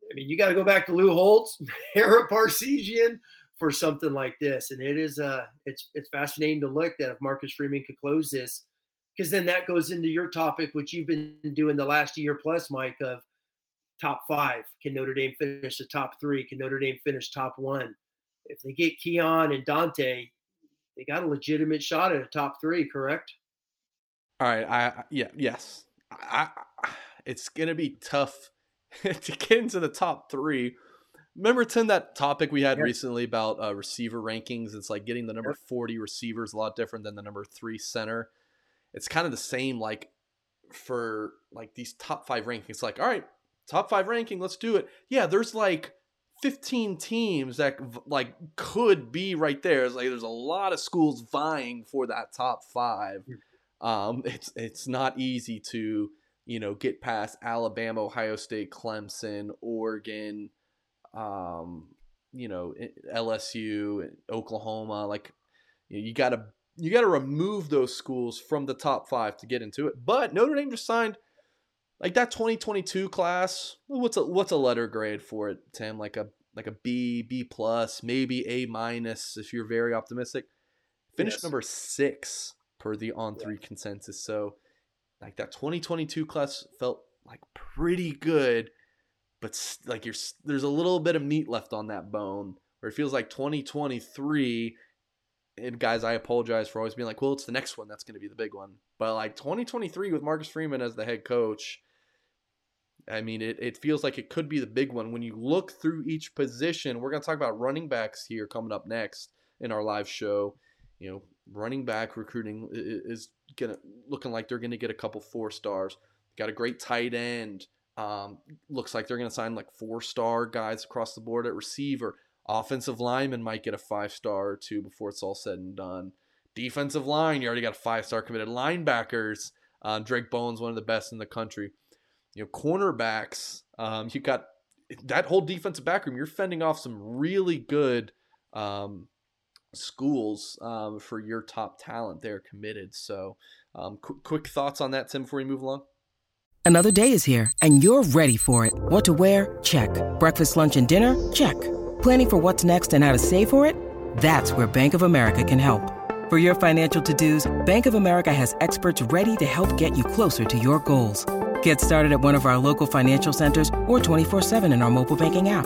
I mean, you got to go back to Lou Holtz, Ara Parseghian, for something like this. And it is uh it's it's fascinating to look that if Marcus Freeman could close this, because then that goes into your topic, which you've been doing the last year plus, Mike, of top five. Can Notre Dame finish the top three? Can Notre Dame finish top one? If they get Keon and Dante, they got a legitimate shot at a top three, correct? All right. I yeah yes. I, I it's gonna be tough to get into the top three. Remember Tim that topic we had yeah. recently about uh, receiver rankings? It's like getting the number forty receivers a lot different than the number three center. It's kind of the same like for like these top five rankings. Like, all right, top five ranking, let's do it. Yeah, there's like 15 teams that like could be right there. It's like there's a lot of schools vying for that top five. Um, it's it's not easy to you know get past Alabama, Ohio State, Clemson, Oregon, um, you know LSU, Oklahoma. Like you gotta you gotta remove those schools from the top five to get into it. But Notre Dame just signed like that 2022 class what's a what's a letter grade for it tim like a like a b b plus maybe a minus if you're very optimistic finished yes. number six per the on three yeah. consensus so like that 2022 class felt like pretty good but like you're there's a little bit of meat left on that bone where it feels like 2023 and guys i apologize for always being like well it's the next one that's going to be the big one but like 2023 with marcus freeman as the head coach I mean, it, it feels like it could be the big one. When you look through each position, we're going to talk about running backs here coming up next in our live show. You know, running back recruiting is gonna looking like they're to get a couple four stars. Got a great tight end. Um, looks like they're to sign like four star guys across the board at receiver. Offensive lineman might get a five star or two before it's all said and done. Defensive line, you already got a five star committed. Linebackers, uh, Drayk Bowen's one of the best in the country you know, cornerbacks. Um, you got that whole defensive backroom. You're fending off some really good um, schools um, for your top talent. They're committed. So, um, qu- quick thoughts on that, Tim, before we move along. Another day is here, and you're ready for it. What to wear? Check. Breakfast, lunch, and dinner? Check. Planning for what's next and how to save for it? That's where Bank of America can help. For your financial to-dos, Bank of America has experts ready to help get you closer to your goals. Get started at one of our local financial centers or 24-7 in our mobile banking app.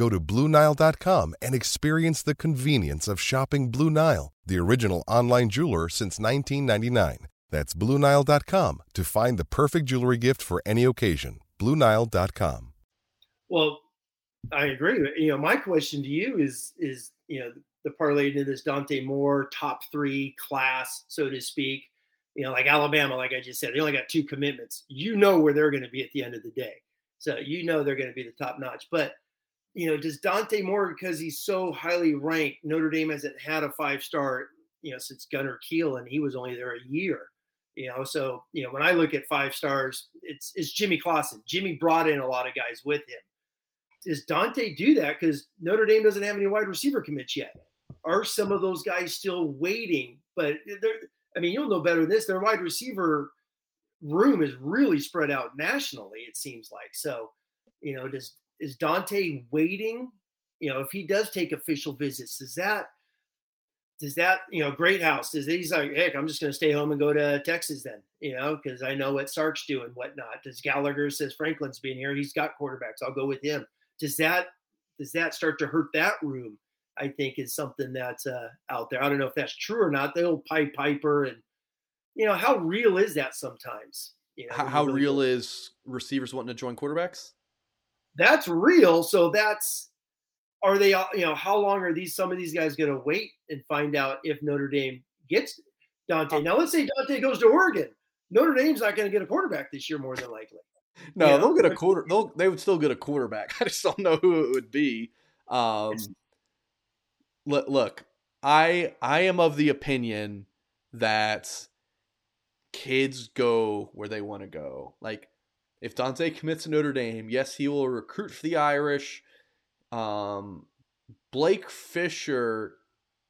Go to BlueNile.com and experience the convenience of shopping Blue Nile, the original online jeweler since 1999. That's BlueNile.com to find the perfect jewelry gift for any occasion. BlueNile.com. Well, I agree. You know, my question to you is, is you know, the parlay into this Dante Moore top three class, so to speak. You know, like Alabama, like I just said, they only got two commitments. You know where they're going to be at the end of the day. So you know they're going to be the top notch. But, you know, does Dante Moore, because he's so highly ranked, Notre Dame hasn't had a five star, you know, since Gunner Kiel, and he was only there a year. You know, so you know, when I look at five stars, it's it's Jimmy Clausen. Jimmy brought in a lot of guys with him. Does Dante do that? Because Notre Dame doesn't have any wide receiver commits yet are some of those guys still waiting? But they're, I mean, you'll know better than this. Their wide receiver room is really spread out nationally. It seems like so. You know, does is Dante waiting? You know, if he does take official visits, does that does that you know great house? Does he's like, heck, I'm just going to stay home and go to Texas then? You know, because I know what Sark's doing, and whatnot. Does Gallagher says Franklin's been here? He's got quarterbacks. I'll go with him. Does that does that start to hurt that room? I think is something that's uh, out there. I don't know if that's true or not. The old Pied Piper and you know how real is that sometimes? You know, how, how really real is receivers wanting to join quarterbacks? That's real. So that's are they? You know, how long are these? Some of these guys going to wait and find out if Notre Dame gets Dante. Now let's say Dante goes to Oregon. Notre Dame's not going to get a quarterback this year, more than likely. No, you know? they'll get a quarter. They'll they would still get a quarterback. I just don't know who it would be. Um, look, look I I am of the opinion that kids go where they want to go. Like if Dante commits to Notre Dame, yes, he will recruit for the Irish. Um, Blake Fisher,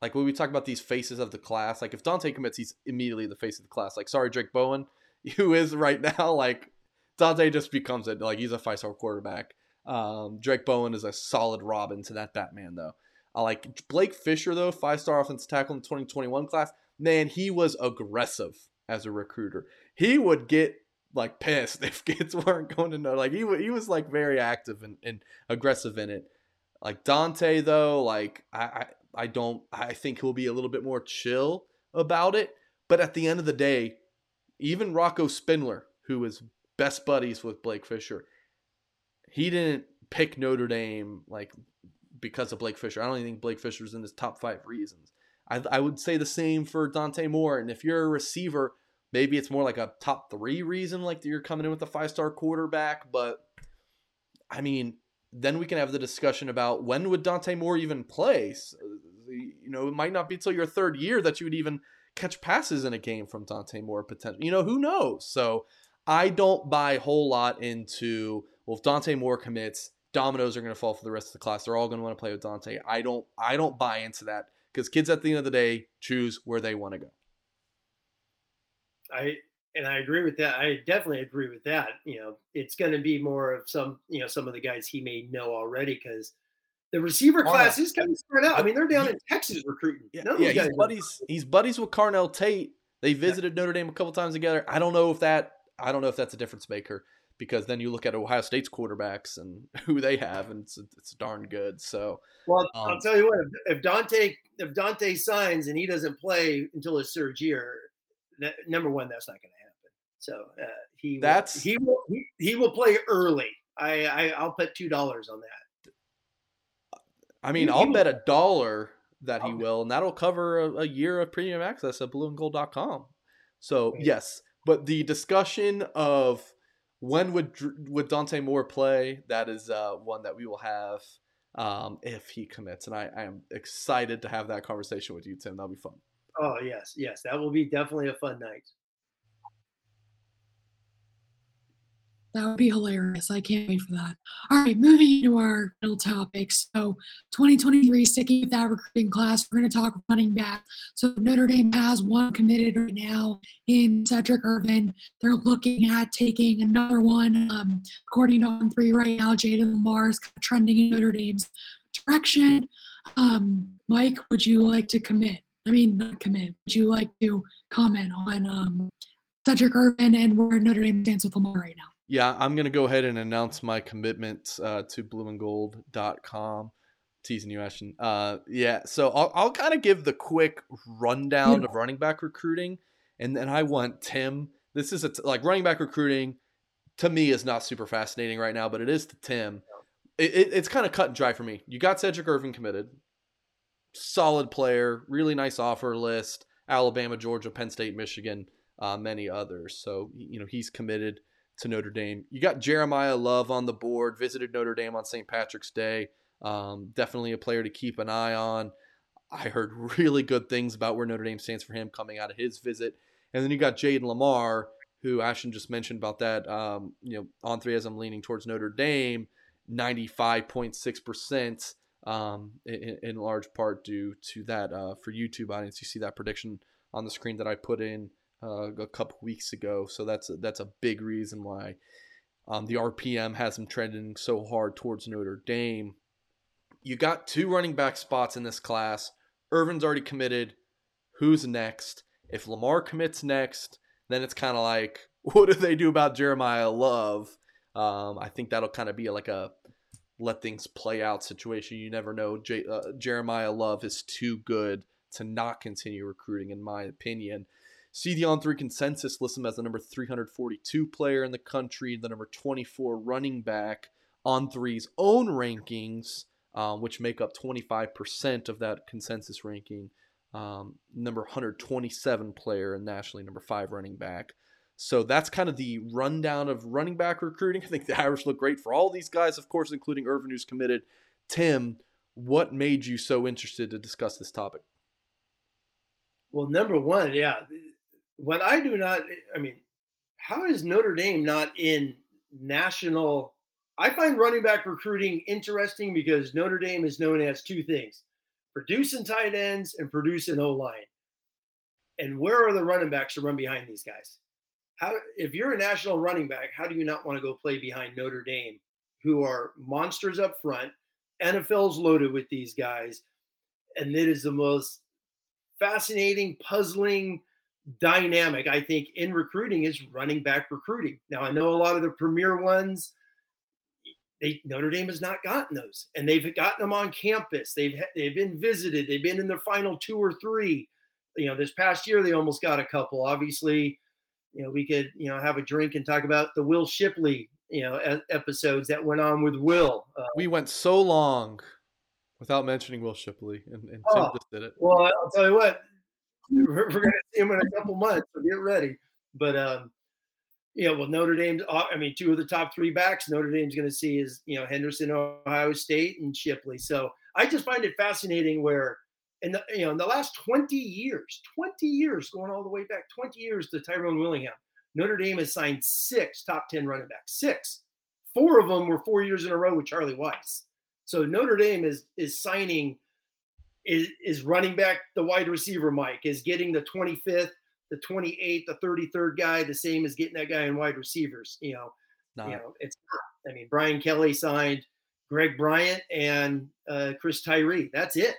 like when we talk about these faces of the class, like if Dante commits, he's immediately the face of the class. Like, sorry, Drayk Bowen, who is right now, like Dante just becomes it. Like he's a five star quarterback. Um, Drayk Bowen is a solid Robin to that Batman though. I like Blake Fisher though, five star offensive tackle in the 2021 class. Man, he was aggressive as a recruiter. He would get like pissed if kids weren't going to know. Like he he was like very active and, and aggressive in it. Like Dante though, like I, I I don't I think he'll be a little bit more chill about it. But at the end of the day, even Rocco Spindler, who is best buddies with Blake Fisher, he didn't pick Notre Dame like because of Blake Fisher. I don't even think Blake Fisher's in his top five reasons. I, I would say the same for Dante Moore. And if you're a receiver, maybe it's more like a top three reason, like that you're coming in with a five star quarterback. But I mean, then we can have the discussion about when would Dante Moore even play. Uh, you know, it might not be till your third year that you would even catch passes in a game from Dante Moore potential. You know, who knows? So I don't buy a whole lot into well, if Dante Moore commits, dominoes are going to fall for the rest of the class. They're all going to want to play with Dante. I don't I don't buy into that because kids at the end of the day choose where they want to go. I and I agree with that. I definitely agree with that. You know, it's going to be more of some, you know, some of the guys he may know already because the receiver class is kind of spread out. I mean, they're down in Texas recruiting. Yeah, yeah he's buddies. He's buddies with Carnell Tate. They visited yeah. Notre Dame a couple times together. I don't know if that. I don't know if that's a difference maker because then you look at Ohio State's quarterbacks and who they have, and it's, it's darn good. So, well, um, I'll tell you what: if, if Dante if Dante signs and he doesn't play until his third year, that, number one, that's not going to happen. So uh, he that's will, he will he, he will play early. I, I I'll put two dollars on that. I mean, he, I'll he bet will. a dollar that he will, and that'll cover a, a, year of premium access at blueandgold.com. So yes, but the discussion of when would would Dante Moore play? That is uh, one that we will have um, if he commits, and I, I am excited to have that conversation with you, Tim. That'll be fun. Oh yes, yes, that will be definitely a fun night. That would be hilarious. I can't wait for that. All right, moving into our middle topics. So, 2023, sticking with that recruiting class, we're going to talk running back. So, Notre Dame has one committed right now in Sedrick Irvin. They're looking at taking another one. Um, according to On Three right now, Jayden Limar is trending in Notre Dame's direction. Um, Mike, would you like to commit? I mean, not commit. Would you like to comment on um, Sedrick Irvin and where Notre Dame stands with Limar right now? Yeah, I'm going to go ahead and announce my commitment uh, to blueandgold.com. Teasing you, Ashton. Uh, yeah, so I'll, I'll kind of give the quick rundown of running back recruiting. And then I want Tim. This is a t- like running back recruiting to me is not super fascinating right now, but it is to Tim. It, it, it's kind of cut and dry for me. You got Sedrick Irvin committed solid player, really nice offer list. Alabama, Georgia, Penn State, Michigan, uh, many others. So you know he's committed to Notre Dame. You got Jeremiyah Love on the board. Visited Notre Dame on St. Patrick's Day. Um, definitely a player to keep an eye on. I heard really good things about where Notre Dame stands for him coming out of his visit. And then you got Jayden Limar, who Ashton just mentioned about that. Um, you know, on three as I'm leaning towards Notre Dame, 95.6% um, in, in, large part due to that. Uh, for YouTube audience, you see that prediction on the screen that I put in uh, a couple weeks ago. So that's a, that's a big reason why um, the RPM has him trending so hard towards Notre Dame. You got two running back spots in this class. Irvin's already committed. Who's next? If Limar commits next, then it's kind of like, what do they do about Jeremiyah Love? Um, I think that'll kind of be like a let things play out situation. You never know. J- uh, Jeremiyah Love is too good to not continue recruiting, in my opinion. CD on three consensus lists him as the number 342 player in the country, the number 24 running back on three's own rankings, um, which make up 25% of that consensus ranking. Um, number 127 player and nationally number five running back. So that's kind of the rundown of running back recruiting. I think the Irish look great for all these guys, of course, including Irvin, who's committed. Tim, what made you so interested to discuss this topic? Well, number one, yeah. What I do not, I mean, how is Notre Dame not in national? I find running back recruiting interesting because Notre Dame is known as two things producing tight ends and producing O line. And where are the running backs to run behind these guys? How, if you're a national running back, how do you not want to go play behind Notre Dame, who are monsters up front? NFL's loaded with these guys. And it is the most fascinating, puzzling dynamic, I think, in recruiting is running back recruiting. Now, I know a lot of the premier ones, they, Notre Dame has not gotten those, and they've gotten them on campus. They've they've been visited. They've been in the final two or three. You know, this past year they almost got a couple. Obviously, you know, we could you know have a drink and talk about the Will Shipley you know episodes that went on with Will. Uh, we went so long without mentioning Will Shipley, and, and Tim oh, just did it. Well, I'll tell you what, we're, we're going to see him in a couple months, so get ready. But um, you know, well, Notre Dame. Uh, I mean, two of the top three backs Notre Dame's going to see is you know Henderson, Ohio State, and Shipley. So I just find it fascinating where in the you know in the last 20 years, 20 years going all the way back 20 years to Tyrone Willingham, Notre Dame has signed six top 10 running backs. Six. Four of them were four years in a row with Charlie Weis. So Notre Dame is is signing is is running back the wide receiver Mike is getting the 25th, the 28th, the 33rd guy the same as getting that guy in wide receivers. You know, you know it's. I mean, Brian Kelly signed Greg Bryant and uh, Chris Tyree. That's it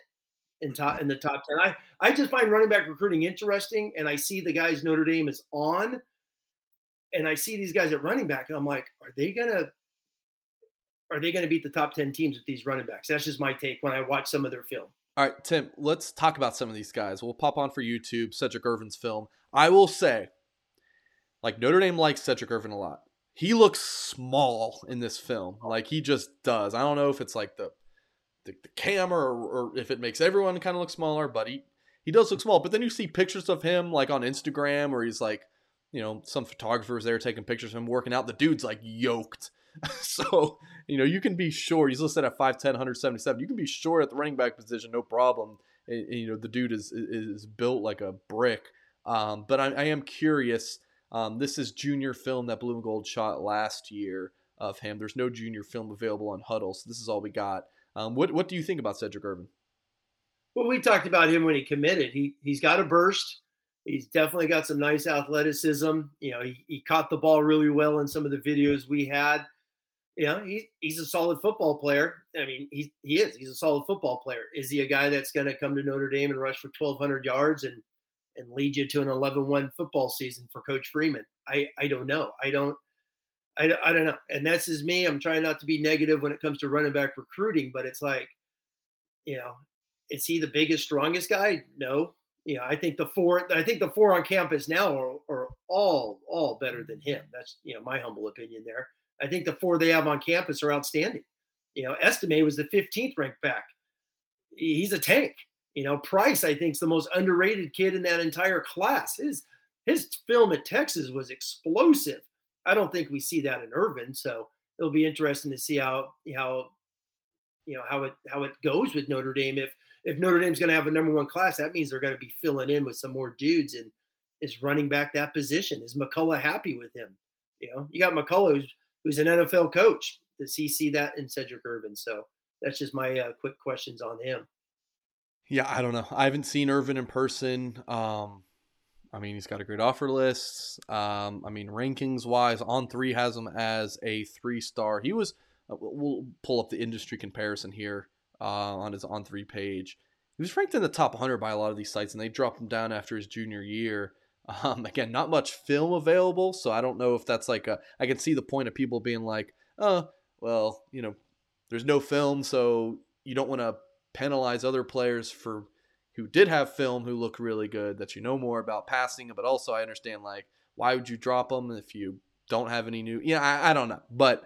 in top in the top ten. I I just find running back recruiting interesting, and I see the guys Notre Dame is on, and I see these guys at running back, and I'm like, are they gonna are they to beat the top 10 teams with these running backs? That's just my take when I watch some of their film. All right, Tim, let's talk about some of these guys. We'll pop on for YouTube, Sedrick Irvin's film. I will say, like, Notre Dame likes Sedrick Irvin a lot. He looks small in this film. Like, he just does. I don't know if it's like the the, the camera or, or if it makes everyone kind of look smaller, but he, he does look small. But then you see pictures of him, like, on Instagram where he's like, you know, some photographers there taking pictures of him working out. The dude's like yoked so, you know, you can be sure he's listed at 5'10, 177. You can be sure at the running back position, no problem. And, and, you know, the dude is is built like a brick. Um, but I, I, am curious. Um, this is junior film that Blue and Gold shot last year of him. There's no junior film available on Hudl, so this is all we got. Um, what what do you think about Sedrick Irvin? Well, we talked about him when he committed. He he's got a burst. He's definitely got some nice athleticism. You know, he, he caught the ball really well in some of the videos we had you know, he, he's a solid football player. I mean, he, he is. He's a solid football player. Is he a guy that's going to come to Notre Dame and rush for 1,200 yards and, and lead you to an 11-1 football season for Coach Freeman? I, I don't know. I don't I, I don't know. And that's just me. I'm trying not to be negative when it comes to running back recruiting, but it's like, you know, is he the biggest, strongest guy? No. You know, I think the four I think the four on campus now are, are all all better than him. That's you know my humble opinion there. I think the four they have on campus are outstanding. You know, Estime was the 15th ranked back. He's a tank. You know, Price, I think, is the most underrated kid in that entire class. His his film at Texas was explosive. I don't think we see that in Irvin, so it'll be interesting to see how how you know how it how it goes with Notre Dame. If if Notre Dame's going to have a number one class, that means they're going to be filling in with some more dudes and is running back that position. Is McCullough happy with him? You know, you got McCullough who's who's an NFL coach. Does he see that in Sedrick Irvin? So that's just my uh, quick questions on him. Yeah, I don't know. I haven't seen Irvin in person. Um, I mean, he's got a great offer list. Um, I mean, rankings wise, on three has him as a three star. He was. Uh, we'll pull up the industry comparison here uh, on his on three page. He was ranked in the top 100 by a lot of these sites, and they dropped him down after his junior year. Um, again, not much film available, so I don't know if that's like a. I can see the point of people being like, "Oh, well, you know, there's no film, so you don't want to penalize other players for who did have film who look really good that you know more about passing." But also, I understand like, why would you drop them if you don't have any new? Yeah, I, I don't know, but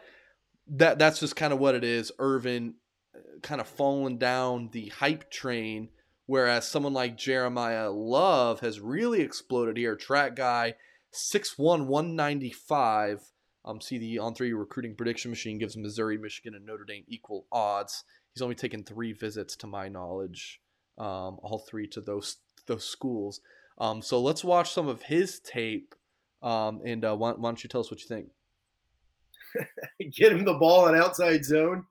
that that's just kind of what it is. Irvin uh, kind of falling down the hype train Whereas someone like Jeremiyah Love has really exploded here. Track guy, 6'1, 195. Um, see the on three recruiting prediction machine gives Missouri, Michigan, and Notre Dame equal odds. He's only taken three visits to my knowledge. Um, all three to those those schools. Um, so let's watch some of his tape. Um, and uh, why, why don't you tell us what you think? Get him the ball on outside zone.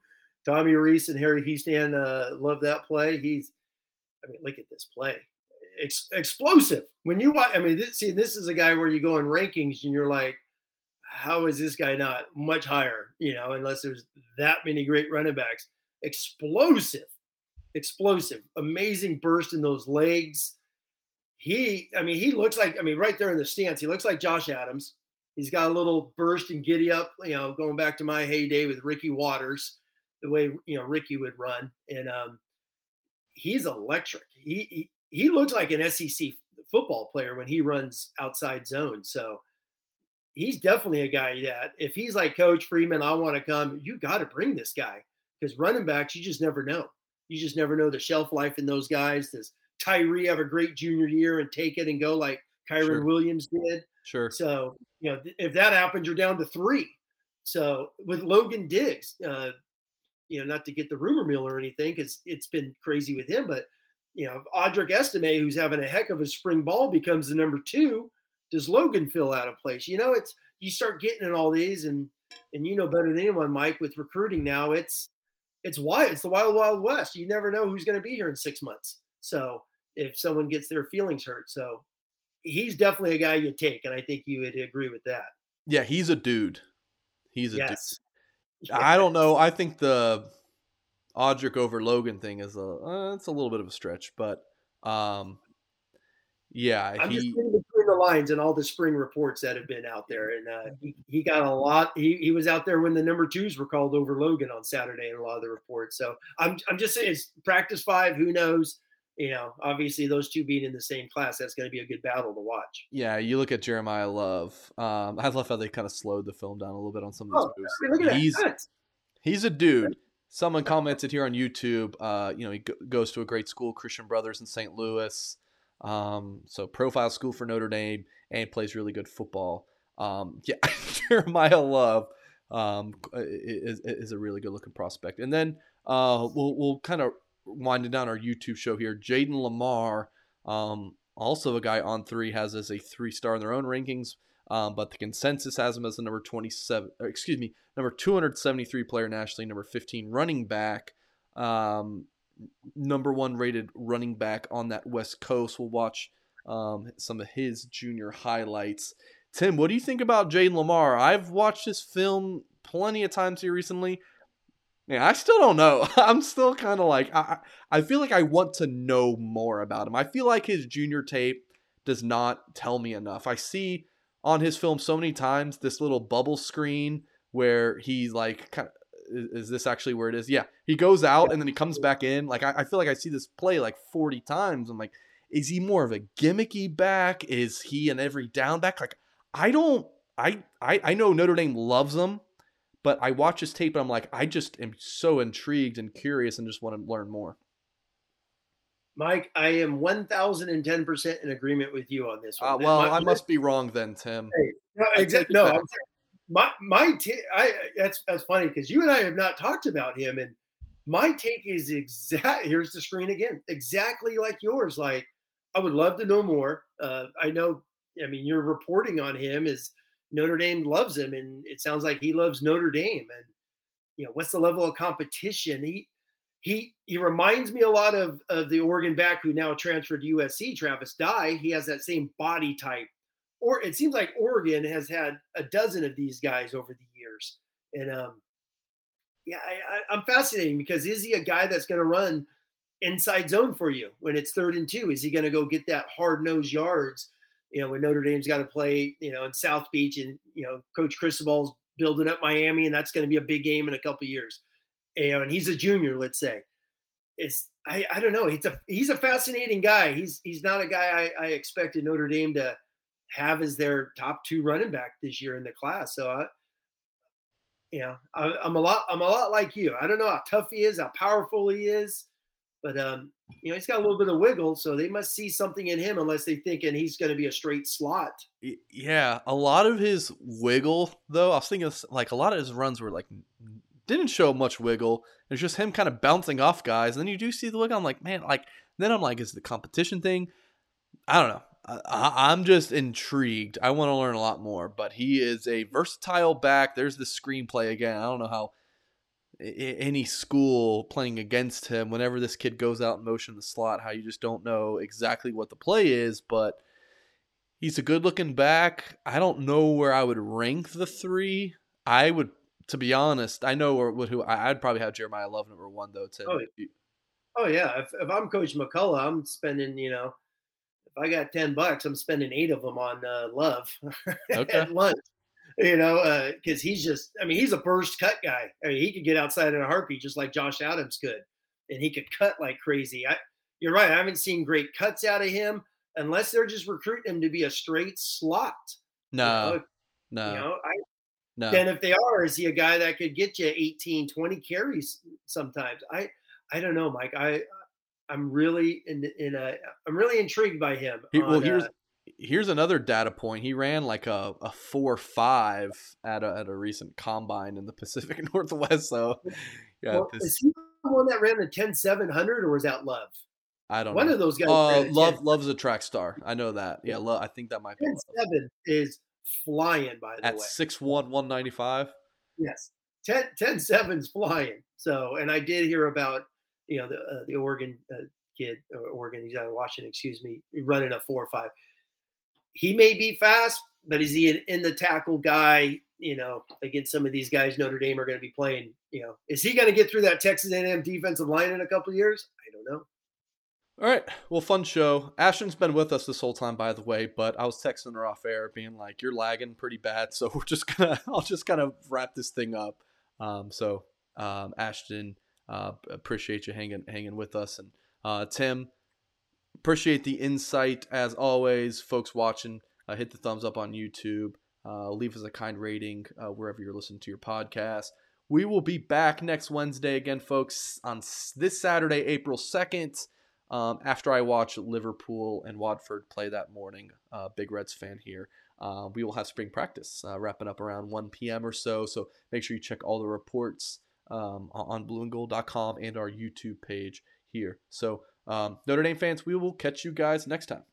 Tommy Rees and Harry Hiestand uh, love that play. He's, I mean, look at this play. Ex- explosive. When you watch, I mean, this, see, this is a guy where you go in rankings and you're like, how is this guy not much higher? You know, unless there's that many great running backs. Explosive, explosive, amazing burst in those legs. He, I mean, he looks like, I mean, right there in the stance, he looks like Josh Adams. He's got a little burst and giddy up, you know, going back to my heyday with Ricky Watters, the way you know Ricky would run, and um, he's electric. He, he he looks like an SEC football player when he runs outside zone. So he's definitely a guy that if he's like Coach Freeman, I want to come. You got to bring this guy because running backs, you just never know. You just never know the shelf life in those guys. Does Tyree have a great junior year and take it and go like Kyren sure. Williams did? Sure. So you know if that happens, you're down to three. So with Logan Diggs, uh, you know, not to get the rumor mill or anything because it's been crazy with him, but you know, Audric Estime, who's having a heck of a spring ball, becomes the number two does Logan feel out of place? You know, it's you start getting in all these, and and you know better than anyone, Mike, with recruiting now, it's it's wild. it's the wild wild west. You never know who's going to be here in six months. So if someone gets their feelings hurt, so he's definitely a guy you take, and I think you would agree with that. Yeah, he's a dude. He's a yes. dude. Yes. I don't know. I think the Audric over Logan thing is a uh, it's a little bit of a stretch, but um, yeah, I'm he, between the lines and all the spring reports that have been out there, and uh, he, he got a lot. He, he was out there when the number twos were called over Logan on Saturday in a lot of the reports. So I'm I'm just saying, it's practice five. Who knows? You know, obviously those two being in the same class, that's going to be a good battle to watch. Yeah, you look at Jeremiyah Love. Um, I love how they kind of slowed the film down a little bit on some of those oh, moves. I mean, he's that. he's a dude. Someone commented here on YouTube. Uh, you know, he go- goes to a great school, Christian Brothers in St. Louis. Um, so profile school for Notre Dame and plays really good football. Um, yeah, Jeremiyah Love um, is, is a really good looking prospect. And then uh, we'll we'll kind of winding down our YouTube show here. Jayden Limar, um, also a guy on three, has as a three star in their own rankings. Um, but the consensus has him as the number 27, excuse me, number 273 player nationally, number 15 running back. Um, number one rated running back on that West Coast. We'll watch um, some of his junior highlights. Tim, what do you think about Jayden Limar? I've watched his film plenty of times here recently. Man, I still don't know. I'm still kind of like I, I feel like I want to know more about him. I feel like his junior tape does not tell me enough. I see on his film so many times this little bubble screen where he's like kind of is, this actually where it is? Yeah, he goes out and then he comes back in. Like I, I feel like I see this play like 40 times. I'm like, is he more of a gimmicky back? Is he an every down back? Like I don't. I I I know Notre Dame loves him, but I watch his tape and I'm like, I just am so intrigued and curious and just want to learn more. Mike, I am 1010% in agreement with you on this one. Uh, well, my, I must be wrong then, Tim. Hey, no, exactly. No, my my t- I that's that's funny because you and I have not talked about him, and my take is exact. Here's the screen again, exactly like yours. Like I would love to know more. Uh, I know. I mean, your reporting on him is Notre Dame loves him, and it sounds like he loves Notre Dame. And you know, what's the level of competition? He he he reminds me a lot of of the Oregon back who now transferred to USC, Travis Dye. He has that same body type or it seems like Oregon has had a dozen of these guys over the years. And um, yeah, I, am fascinating because is he a guy that's going to run inside zone for you when it's third and two? Is he going to go get that hard nosed yards? You know, when Notre Dame's got to play, you know, in South Beach, and you know, Coach Cristobal's building up Miami, and that's going to be a big game in a couple years. You know, and he's a junior, let's say. It's I, I don't know. He's a he's a fascinating guy. He's he's not a guy I, I expected Notre Dame to have as their top two running back this year in the class. So I, you know, I, am a lot, I'm a lot like you. I don't know how tough he is, how powerful he is, but um, you know, he's got a little bit of wiggle. So they must see something in him, unless they think and he's going to be a straight slot. Yeah, a lot of his wiggle, though, I was thinking like a lot of his runs were like didn't show much wiggle. It's just him kind of bouncing off guys. And then you do see the wiggle. I'm like, man, like then I'm like, is the competition thing? I don't know. I, am just intrigued. I want to learn a lot more, but he is a versatile back. There's the screenplay again. I don't know how any school playing against him, whenever this kid goes out in motion in the slot, how you just don't know exactly what the play is, but he's a good looking back. I don't know where I would rank the three. I would, to be honest, I know who I'd probably have Jeremiyah Love number one though. Tim. Oh, oh yeah. If, if I'm Coach McCullough, I'm spending you know, if I got ten bucks, I'm spending eight of them on uh, Love okay. at lunch you know, because uh, he's just, I mean, he's a burst cut guy. I mean, he could get outside in a heartbeat just like Josh Adams could, and he could cut like crazy. I, you're right. I haven't seen great cuts out of him unless they're just recruiting him to be a straight slot. No, you know? no. You know, I, no. Then if they are, is he a guy that could get you 18, 20 carries sometimes? I, I don't know, Mike. I, I'm really in, in a, I'm really intrigued by him. He, well, here's, uh, here's another data point. He ran like a, a four five at a, at a recent combine in the Pacific Northwest. So, yeah. Well, is he the one that ran the 10 700 or was that Love? I don't know. one know. of those guys. Uh, Love Love's a track star. I know that. Yeah, Love, I think that might be. 10 7 is flying, by the at way. At 6'1, 195. Yes. 10, 10 7's flying. So, and I did hear about, you know, the, uh, the Oregon uh, kid, Oregon, he's out of Washington, excuse me, running a four or five he may be fast, but is he an in the tackle guy? You know, against some of these guys Notre Dame are going to be playing. You know, is he going to get through that Texas A&M defensive line in a couple years? I don't know. All right, well, fun show. Ashton's been with us this whole time, by the way, but I was texting her off air, being like, "You're lagging pretty bad," so we're just gonna, I'll just kind of wrap this thing up. Um, so, um, Ashton, uh, appreciate you hanging hanging with us, and uh, Tim, appreciate the insight as always, folks watching. Uh, hit the thumbs up on YouTube. Uh, leave us a kind rating uh, wherever you're listening to your podcast. We will be back next Wednesday again, folks, on this Saturday, April 2nd, um, after I watch Liverpool and Watford play that morning. Uh, big Reds fan here. Uh, we will have spring practice uh, wrapping up around 1 p.m. or so. So make sure you check all the reports um, on blueandgold.com and our YouTube page here. So um, Notre Dame fans, we will catch you guys next time.